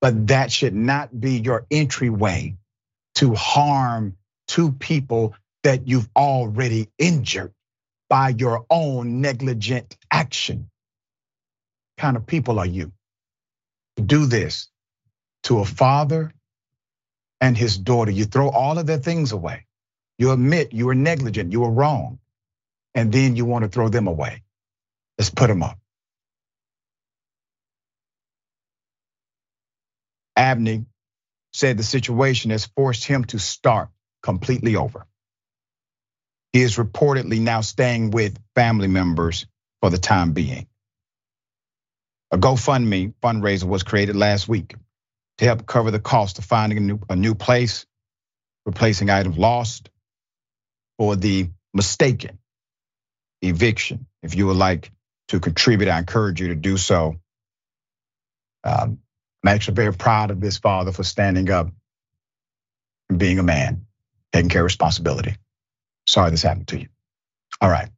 But that should not be your entryway to harm two people that you've already injured by your own negligent action. What kind of people are you? Do this to a father and his daughter. You throw all of their things away. You admit you were negligent, you were wrong, and then you want to throw them away. Let's put them up. Abney said the situation has forced him to start completely over. He is reportedly now staying with family members for the time being. A GoFundMe fundraiser was created last week to help cover the cost of finding a new, a new place, replacing items lost, or the mistaken eviction. If you would like to contribute, I encourage you to do so. Um, I'm actually very proud of this father for standing up and being a man, taking care of responsibility. Sorry this happened to you. All right.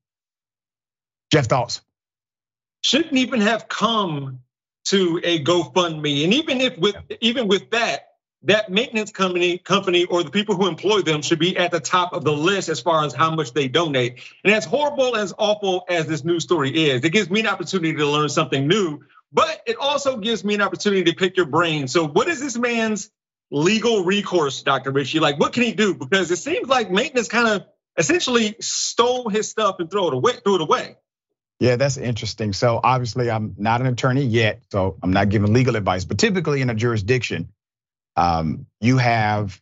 Jeff, thoughts? Shouldn't even have come to a GoFundMe. And even if with even with that, that maintenance company company or the people who employ them should be at the top of the list as far as how much they donate. And as horrible as awful as this news story is, it gives me an opportunity to learn something new, but it also gives me an opportunity to pick your brain. So what is this man's legal recourse, Dr. Richey? Like what can he do? Because it seems like maintenance kind of essentially stole his stuff and threw it away, threw it away. Yeah, that's interesting. So obviously, I'm not an attorney yet, so I'm not giving legal advice. But typically, in a jurisdiction, um, you have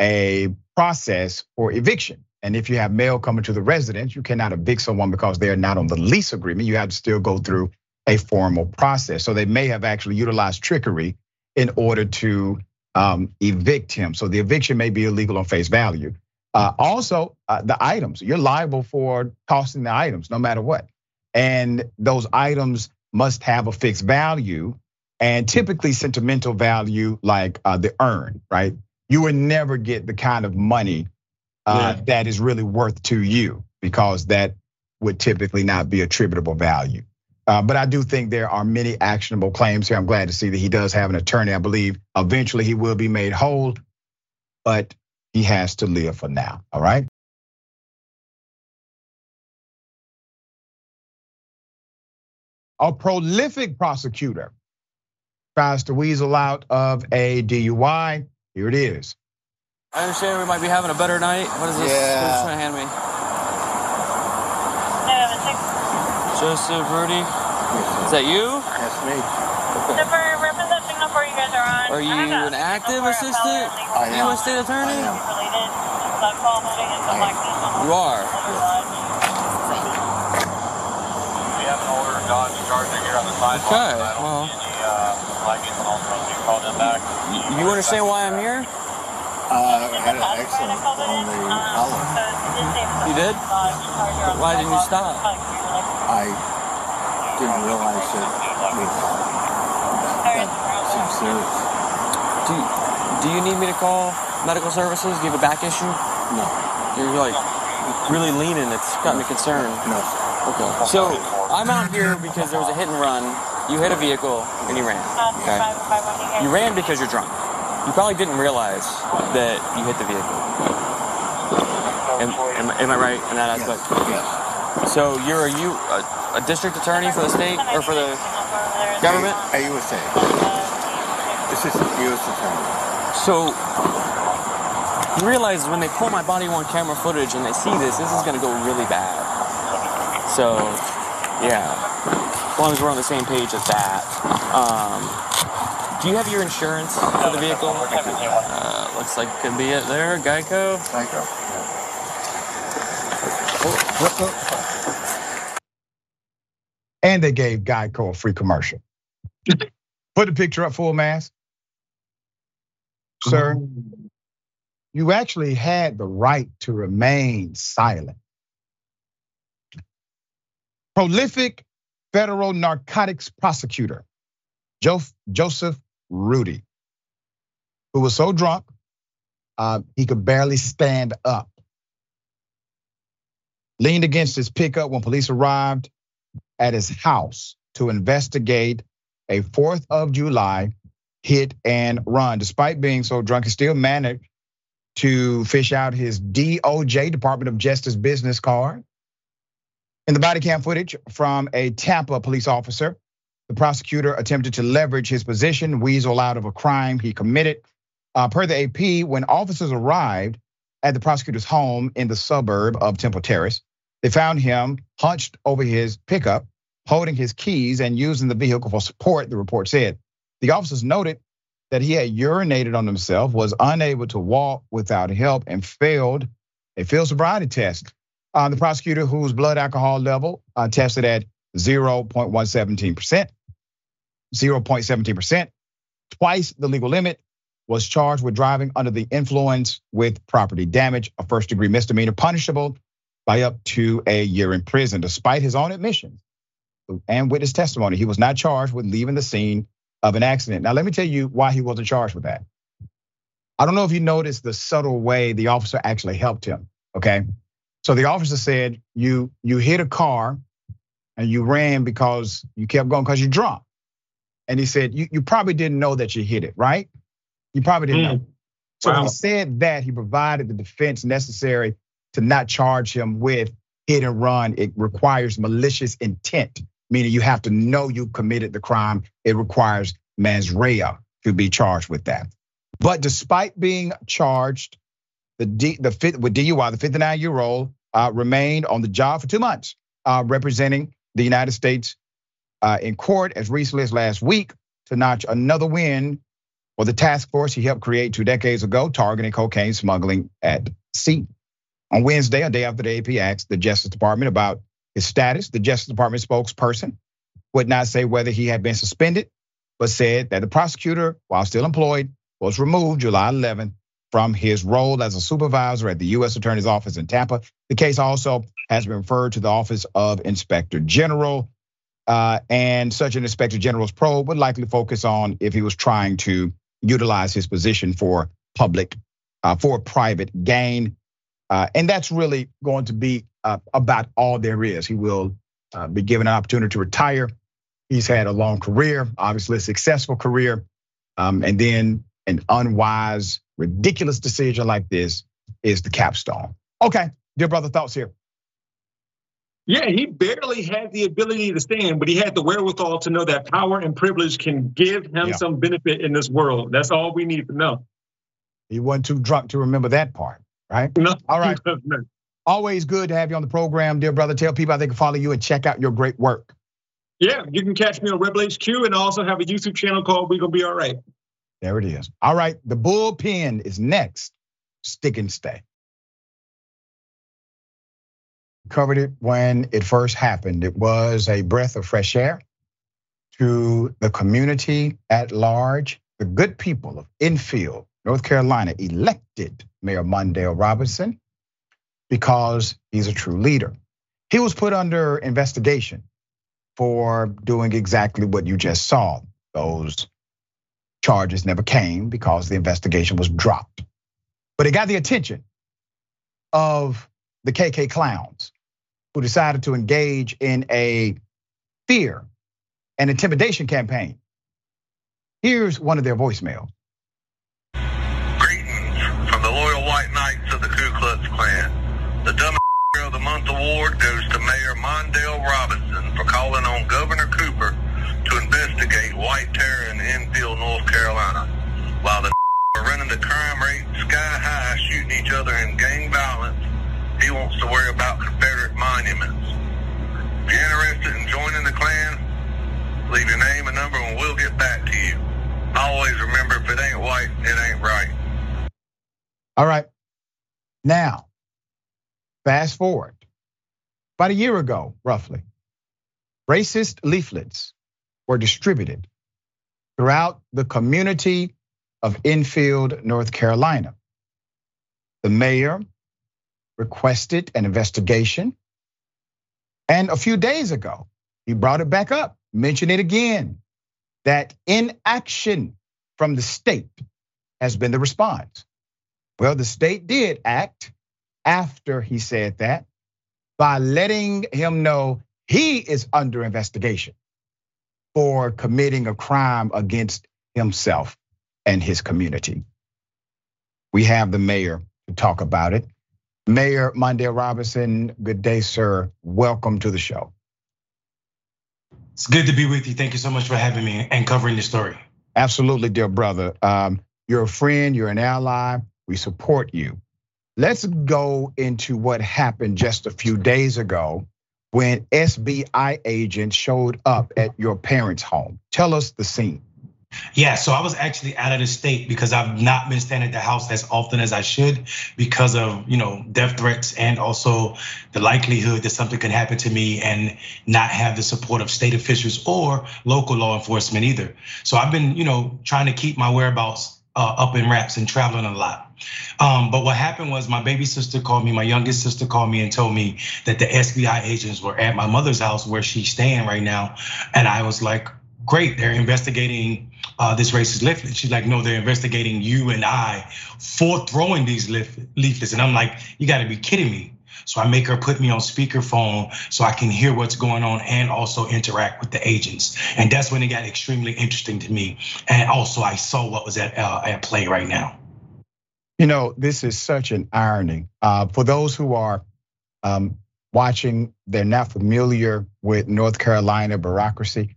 a process for eviction. And if you have mail coming to the residence, you cannot evict someone because they're not on the lease agreement. You have to still go through a formal process. So they may have actually utilized trickery in order to um, evict him. So the eviction may be illegal on face value. Uh, also, uh, the items, you're liable for tossing the items no matter what. And those items must have a fixed value and typically sentimental value like uh, the urn, right? You would never get the kind of money uh, yeah. that is really worth to you because that would typically not be attributable value. Uh, but I do think there are many actionable claims here. I'm glad to see that he does have an attorney. I believe eventually he will be made whole, but he has to live for now. All right. A prolific prosecutor tries to weasel out of a DUI. Here it is. I understand we might be having a better night. What is this? Yeah. Who's trying to hand me? Joseph Ruddy. Is that you? That's me. Okay. for representing number you guys are on. Are you an active assistant? I am. U.S. State Attorney? I am. You are. We have an older Dodge Charger here on the sidewalk. Okay. Well. You understand why I'm here? Uh, I had an accident on the Holland. You did? Why didn't you stop? I didn't realize that it was that seemed serious. Do you, do you need me to call medical services? Do you have a back issue? No. You're like really leaning. It's got me concerned. No. Okay. So I'm out here because there was a hit and run. You hit a vehicle and you ran. Okay. You ran because you're drunk. You probably didn't realize that you hit the vehicle. Am, am, am I right in that aspect? Yes. So you're a you a, a district attorney for the state or for the government? A USA. This is U.S. attorney. So you realize when they pull my body worn camera footage and they see this, this is gonna go really bad. So yeah, as long as we're on the same page at that. Um, do you have your insurance for the vehicle? Uh, looks like could be it there, Geico. Geico. And they gave Geico a free commercial. Put the picture up full mask. Sir, you actually had the right to remain silent. Prolific federal narcotics prosecutor Joseph Ruddy, who was so drunk uh, he could barely stand up, leaned against his pickup when police arrived at his house to investigate a 4th of July hit and run. Despite being so drunk, he still managed to fish out his DOJ, Department of Justice business card. In the body cam footage from a Tampa police officer, the prosecutor attempted to leverage his position, weasel out of a crime he committed. Uh, per the AP, when officers arrived at the prosecutor's home in the suburb of Temple Terrace, they found him hunched over his pickup, holding his keys and using the vehicle for support, the report said. The officers noted that he had urinated on himself, was unable to walk without help, and failed a field sobriety test. Uh, the prosecutor, whose blood alcohol level uh, tested at 0.117%, 0.17%, twice the legal limit, was charged with driving under the influence with property damage, a first degree misdemeanor punishable by up to a year in prison. Despite his own admissions and witness testimony, he was not charged with leaving the scene of an accident. Now, let me tell you why he wasn't charged with that. I don't know if you noticed the subtle way the officer actually helped him. Okay. So the officer said, you you hit a car and you ran because you kept going because you're drunk. And he said, you, you probably didn't know that you hit it, right? You probably didn't know. So Wow. when he said that, he provided the defense necessary to not charge him with hit and run. It requires malicious intent, meaning you have to know you committed the crime. It requires mens rea to be charged with that. But despite being charged, the D, the fifth with DUI, the 59 year old uh, remained on the job for two months, uh, representing the United States uh, in court as recently as last week to notch another win for the task force he helped create two decades ago, targeting cocaine smuggling at sea. On Wednesday, a day after the AP asked the Justice Department about his status, the Justice Department spokesperson would not say whether he had been suspended, but said that the prosecutor, while still employed, was removed July 11th from his role as a supervisor at the U.S. Attorney's Office in Tampa. The case also has been referred to the Office of Inspector General. Uh, and such an inspector general's probe would likely focus on if he was trying to utilize his position for public, uh, for private gain. Uh, and that's really going to be uh, about all there is. He will uh, be given an opportunity to retire. He's had a long career, obviously a successful career, um, and then an unwise, ridiculous decision like this is the capstone. Okay, dear brother, thoughts here. Yeah, he barely had the ability to stand, but he had the wherewithal to know that power and privilege can give him Yeah. some benefit in this world. That's all we need to know. He wasn't too drunk to remember that part, right? No, All right. no. Always good to have you on the program, dear brother. Tell people how they can follow you and check out your great work. Yeah, you can catch me on Rebel HQ and I also have a YouTube channel called We Gonna Be All Right. There it is. All right, the bullpen is next. Stick and stay. Covered it when it first happened. It was a breath of fresh air to the community at large. The good people of Enfield, North Carolina, elected Mayor Mondale Robinson because he's a true leader. He was put under investigation for doing exactly what you just saw. Those charges never came because the investigation was dropped. But it got the attention of the KK clowns who decided to engage in a fear and intimidation campaign. Here's one of their voicemails. Greetings from the loyal white knights of the Ku Klux Klan. The dumbest of the month award goes to Mayor Mondale Robinson for calling on Governor Cooper to investigate white terror in Enfield, North Carolina, while the are running the crime rate sky high, shooting each other in gang violence. He wants to worry about Confederate monuments. If you're interested in joining the Klan, leave your name and number and we'll get back to you. Always remember, if it ain't white, it ain't right. All right. Now, fast forward. About a year ago, roughly, racist leaflets were distributed throughout the community of Enfield, North Carolina. The mayor requested an investigation. And a few days ago, he brought it back up, mentioned it again that inaction from the state has been the response. Well, the state did act after he said that by letting him know he is under investigation for committing a crime against himself and his community. We have the mayor to talk about it. Mayor Mondale Robinson, good day, sir. Welcome to the show. It's good to be with you. Thank you so much for having me and covering the story. Absolutely, dear brother. Um, you're a friend, you're an ally. We support you. Let's go into what happened just a few days ago when SBI agents showed up at your parents' home. Tell us the scene. Yeah, so I was actually out of the state because I've not been staying at the house as often as I should because of, you know, death threats and also the likelihood that something can happen to me and not have the support of state officials or local law enforcement either. So I've been, you know, trying to keep my whereabouts uh, up in wraps and traveling a lot. Um, but what happened was my baby sister called me, my youngest sister called me and told me that the SBI agents were at my mother's house where she's staying right now. And I was like, great, they're investigating uh, this racist leaflet. She's like, no, they're investigating you and I for throwing these leaflets. And I'm like, you gotta be kidding me. So I make her put me on speakerphone so I can hear what's going on and also interact with the agents. And that's when it got extremely interesting to me. And also I saw what was at, uh, at play right now. You know, this is such an irony. Uh, for those who are um, watching, they're not familiar with North Carolina bureaucracy.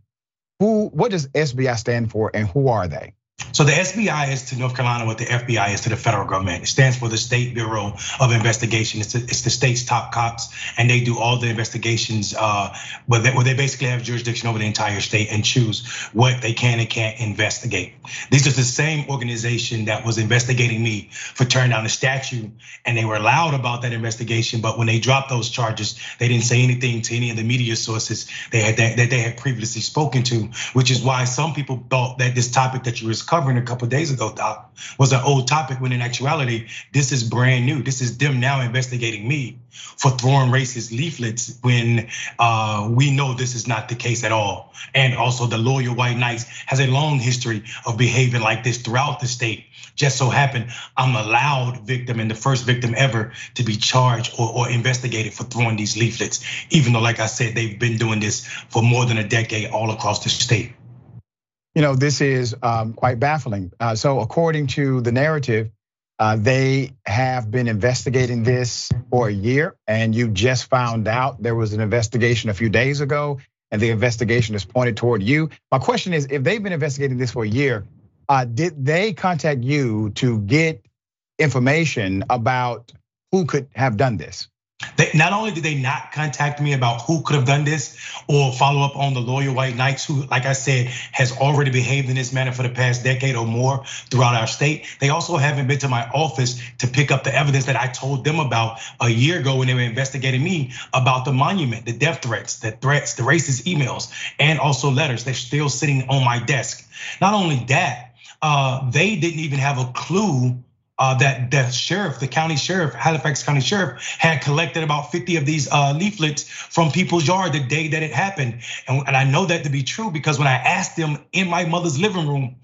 Who, what does SBI stand for and who are they? So the SBI is to North Carolina what the FBI is to the federal government. It stands for the State Bureau of Investigation. It's, it's the state's top cops, and they do all the investigations. Uh, where they, they basically have jurisdiction over the entire state and choose what they can and can't investigate. These are the same organization that was investigating me for turning down the statue, and they were loud about that investigation. But when they dropped those charges, they didn't say anything to any of the media sources they had that, that they had previously spoken to, which is why some people thought that this topic that you were covering a couple days ago, Doc, was an old topic when in actuality, this is brand new. This is them now investigating me for throwing racist leaflets when uh, we know this is not the case at all. And also the loyal white knights has a long history of behaving like this throughout the state. Just so happened, I'm a loud victim and the first victim ever to be charged or, or investigated for throwing these leaflets, even though, like I said, they've been doing this for more than a decade all across the state you know, this is um, quite baffling. Uh, so, according to the narrative, uh, they have been investigating this for a year, and you just found out there was an investigation a few days ago, and the investigation is pointed toward you. My question is if they've been investigating this for a year, uh, did they contact you to get information about who could have done this? They, not only did they not contact me about who could have done this or follow up on the loyal white knights who, like I said, has already behaved in this manner for the past decade or more throughout our state, they also haven't been to my office to pick up the evidence that I told them about a year ago when they were investigating me about the monument, the death threats, the threats, the racist emails, and also letters. They're still sitting on my desk. Not only that, uh, they didn't even have a clue uh, that the sheriff, the county sheriff, Halifax County Sheriff, had collected about 50 of these uh, leaflets from people's yard the day that it happened. And, and I know that to be true because when I asked them in my mother's living room,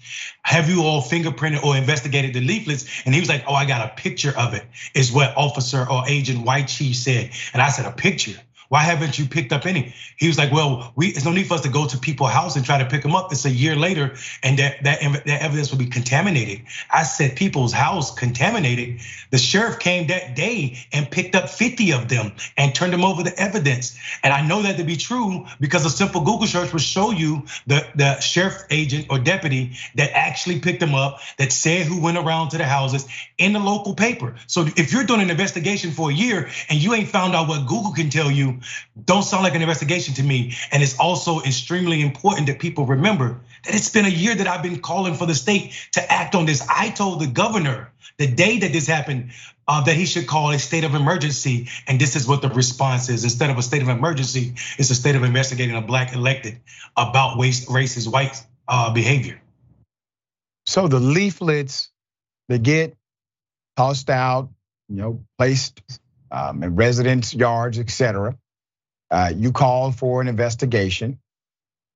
have you all fingerprinted or investigated the leaflets? And he was like, oh, I got a picture of it, is what officer or agent White Chief said. And I said, a picture? Why haven't you picked up any? He was like, well, we there's no need for us to go to people's house and try to pick them up. It's a year later, and that that, that evidence will be contaminated. I said people's house contaminated. The sheriff came that day and picked up 50 of them and turned them over the evidence. And I know that to be true because a simple Google search will show you the, the sheriff agent or deputy that actually picked them up, that said who went around to the houses in the local paper. So if you're doing an investigation for a year and you ain't found out what Google can tell you, don't sound like an investigation to me. And it's also extremely important that people remember that it's been a year that I've been calling for the state to act on this. I told the governor the day that this happened uh, that he should call a state of emergency. And this is what the response is. Instead of a state of emergency, it's a state of investigating a black elected about racist white uh, behavior. So the leaflets, they get tossed out, you know, placed um, in residents' yards, etc. Uh, you call for an investigation.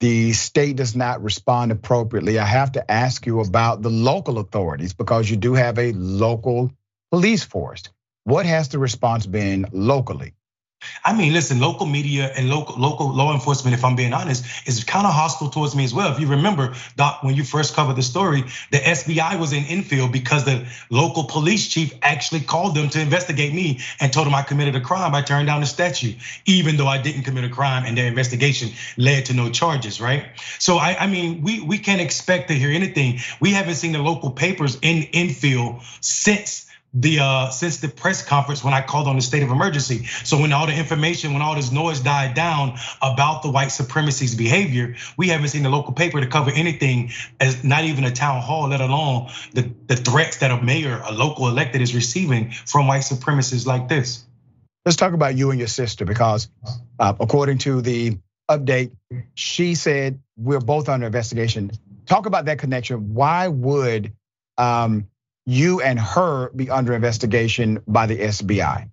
The state does not respond appropriately. I have to ask you about the local authorities because you do have a local police force. What has the response been locally? I mean, listen, local media and local local law enforcement, if I'm being honest, is kind of hostile towards me as well. If you remember, Doc, when you first covered the story, the SBI was in Enfield because the local police chief actually called them to investigate me and told them I committed a crime. I turned down the statue, even though I didn't commit a crime, and their investigation led to no charges, right? So I, I mean, we we can't expect to hear anything. We haven't seen the local papers in Enfield since the uh, since the press conference when I called on the state of emergency. So when all the information, when all this noise died down about the white supremacy's behavior, we haven't seen the local paper to cover anything as not even a town hall, let alone the, the threats that a mayor, a local elected is receiving from white supremacists like this. Let's talk about you and your sister because uh, according to the update, she said we're both under investigation. Talk about that connection. Why would um, you and her be under investigation by the SBI?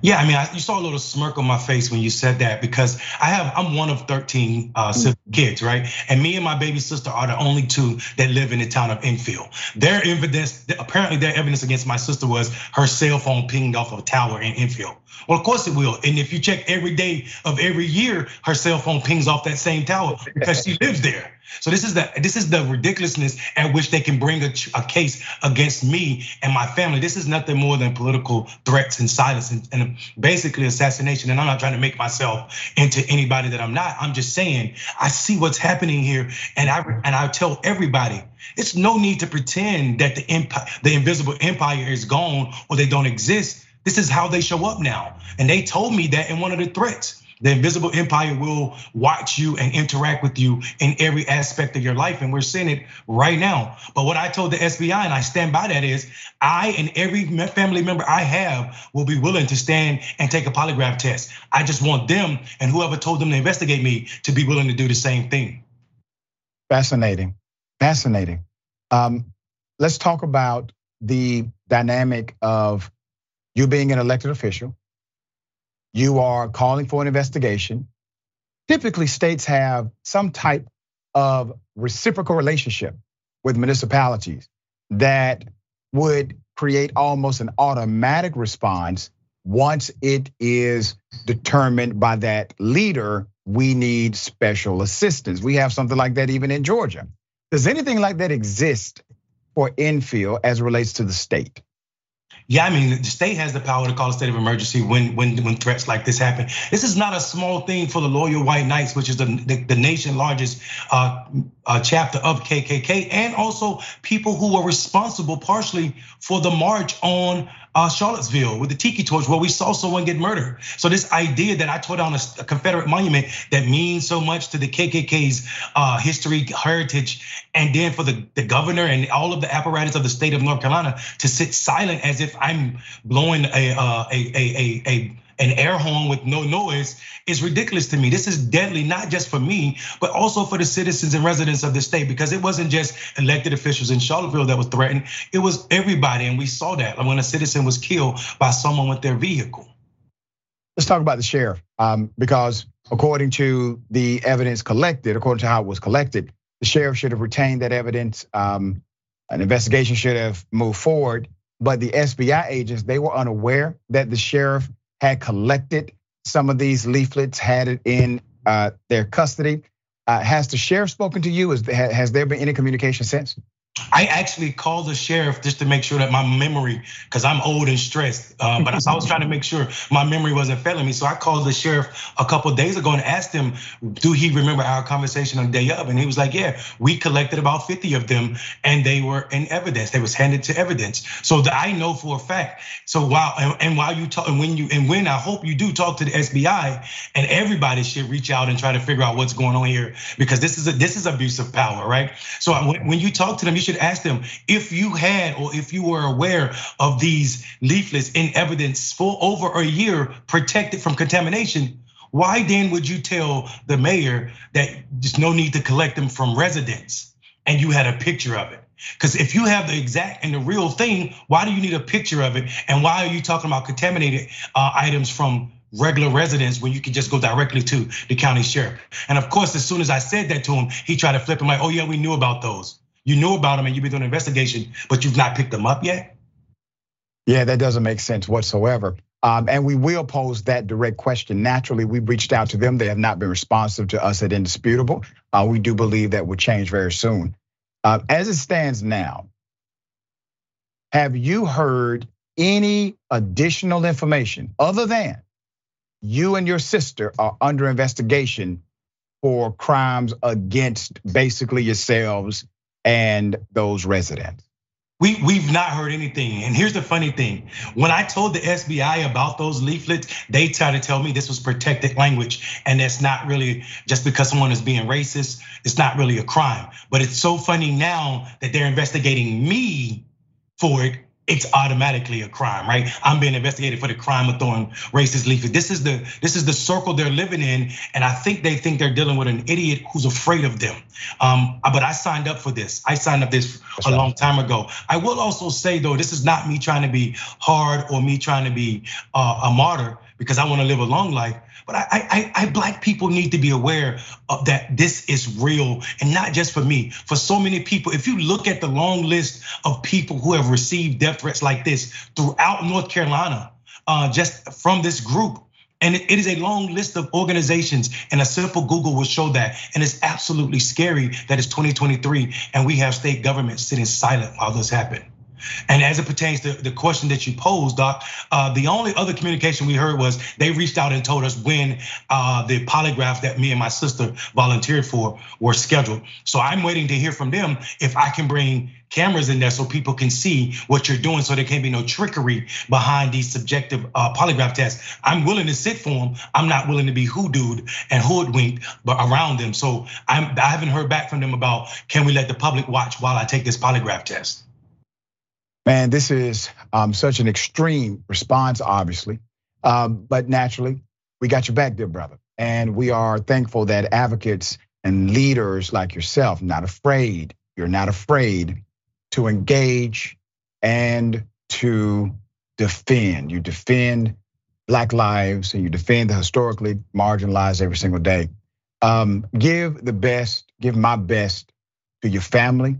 Yeah, I mean, you saw a little smirk on my face when you said that because I have, I'm one of 13 uh, kids, right? And me and my baby sister are the only two that live in the town of Enfield. Their evidence, apparently, their evidence against my sister was her cell phone pinged off of a tower in Enfield. Well, of course it will. And if you check every day of every year, her cell phone pings off that same tower because she lives there. So this is the this is the ridiculousness at which they can bring a, a case against me and my family. This is nothing more than political threats and silence and, and basically assassination. And I'm not trying to make myself into anybody that I'm not. I'm just saying I see what's happening here, and I and I tell everybody it's no need to pretend that the empire, the invisible empire, is gone or they don't exist. This is how they show up now, and they told me that in one of the threats. The invisible empire will watch you and interact with you in every aspect of your life. And we're seeing it right now. But what I told the SBI, and I stand by that, is I and every family member I have will be willing to stand and take a polygraph test. I just want them and whoever told them to investigate me to be willing to do the same thing. Fascinating. Fascinating. Um, let's talk about the dynamic of you being an elected official you are calling for an investigation. Typically, states have some type of reciprocal relationship with municipalities that would create almost an automatic response once it is determined by that leader we need special assistance. We have something like that even in Georgia. Does anything like that exist for Enfield as relates to the state? Yeah, I mean, the state has the power to call a state of emergency when when when threats like this happen. This is not a small thing for the Loyal White Knights, which is the the, the nation largest uh, uh, chapter of KKK, and also people who were responsible partially for the march on uh, Charlottesville with the tiki torch where we saw someone get murdered. So this idea that I tore down a, a Confederate monument that means so much to the KKK's uh, history, heritage, and then for the, the governor and all of the apparatus of the state of North Carolina to sit silent as if I'm blowing a, uh, a, a, a, a an air horn with no noise is ridiculous to me. This is deadly, not just for me, but also for the citizens and residents of the state, because it wasn't just elected officials in Charlottesville that was threatened, it was everybody. And we saw that when a citizen was killed by someone with their vehicle. Let's talk about the sheriff, um, because according to the evidence collected, according to how it was collected, the sheriff should have retained that evidence. Um, an investigation should have moved forward, but the SBI agents they were unaware that the sheriff had collected some of these leaflets, had it in uh, their custody. Uh, has the sheriff spoken to you? Has there been any communication since? I actually called the sheriff just to make sure that my memory, because I'm old and stressed, uh, but I was trying to make sure my memory wasn't failing me. So I called the sheriff a couple days ago and asked him, do he remember our conversation on day of? And he was like, yeah, we collected about 50 of them and they were in evidence. They was handed to evidence. So that I know for a fact. So while, and while you talk, and when you, and when I hope you do talk to the SBI and everybody should reach out and try to figure out what's going on here, because this is a, this is abuse of power, right? So when you talk to them, you should ask them if you had or if you were aware of these leaflets in evidence for over a year protected from contamination. Why then would you tell the mayor that there's no need to collect them from residents and you had a picture of it? Because if you have the exact and the real thing, why do you need a picture of it? And why are you talking about contaminated uh, items from regular residents when you can just go directly to the county sheriff? And of course, as soon as I said that to him, he tried to flip him like, oh yeah, we knew about those. You knew about them and you've been doing an investigation, but you've not picked them up yet? Yeah, that doesn't make sense whatsoever. Um, and we will pose that direct question. Naturally, we've reached out to them. They have not been responsive to us at Indisputable. Uh, we do believe that will change very soon. Uh, as it stands now, have you heard any additional information other than you and your sister are under investigation for crimes against basically yourselves and those residents? We, we've not heard anything. And here's the funny thing. When I told the SBI about those leaflets, they tried to tell me this was protected language. And that's not really just because someone is being racist, it's not really a crime. But it's so funny now that they're investigating me for it it's automatically a crime, right? I'm being investigated for the crime of throwing racist leaflets. This is the this is the circle they're living in, and I think they think they're dealing with an idiot who's afraid of them. Um, but I signed up for this. I signed up this That's a right. long time ago. I will also say though, this is not me trying to be hard or me trying to be uh, a martyr because I want to live a long life. But I, I, I, black people need to be aware of that this is real and not just for me, for so many people. If you look at the long list of people who have received death threats like this throughout North Carolina, uh, just from this group, and it is a long list of organizations, and a simple Google will show that. And it's absolutely scary that it's 2023 and we have state government sitting silent while this happened. And as it pertains to the question that you posed, Doc, uh, the only other communication we heard was they reached out and told us when uh, the polygraph that me and my sister volunteered for were scheduled. So I'm waiting to hear from them if I can bring cameras in there so people can see what you're doing so there can't be no trickery behind these subjective uh, polygraph tests. I'm willing to sit for them. I'm not willing to be hoodooed and hoodwinked but around them. So I'm, I haven't heard back from them about can we let the public watch while I take this polygraph test? Man, this is um, such an extreme response, obviously. Um, but naturally, we got your back, dear brother. And we are thankful that advocates and leaders like yourself, not afraid, you're not afraid to engage and to defend. You defend Black lives and you defend the historically marginalized every single day. Um, give the best, give my best to your family,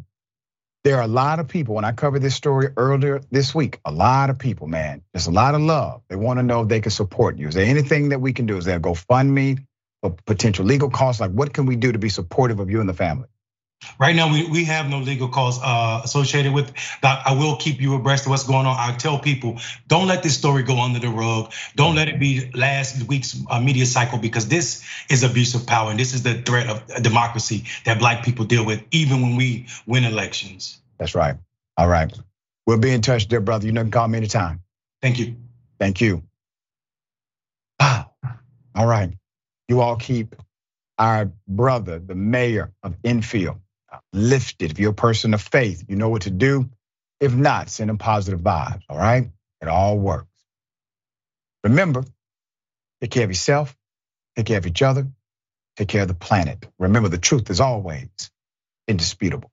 there are a lot of people, when I covered this story earlier this week, a lot of people, man, there's a lot of love. They want to know if they can support you. Is there anything that we can do? Is there a GoFundMe for potential legal costs? Like, what can we do to be supportive of you and the family? Right now, we, we have no legal cause uh, associated with that. I will keep you abreast of what's going on. I tell people, don't let this story go under the rug. Don't let it be last week's uh, media cycle because this is abuse of power and this is the threat of democracy that black people deal with, even when we win elections. That's right. All right. We'll be in touch, dear brother. You know, can call me anytime. Thank you. Thank you. Ah, all right. You all keep our brother, the mayor of Enfield, lifted. If you're a person of faith, you know what to do. If not, send them positive vibes, all right? It all works. Remember, Take care of yourself. Take care of each other. Take care of the planet. Remember, the truth is always indisputable.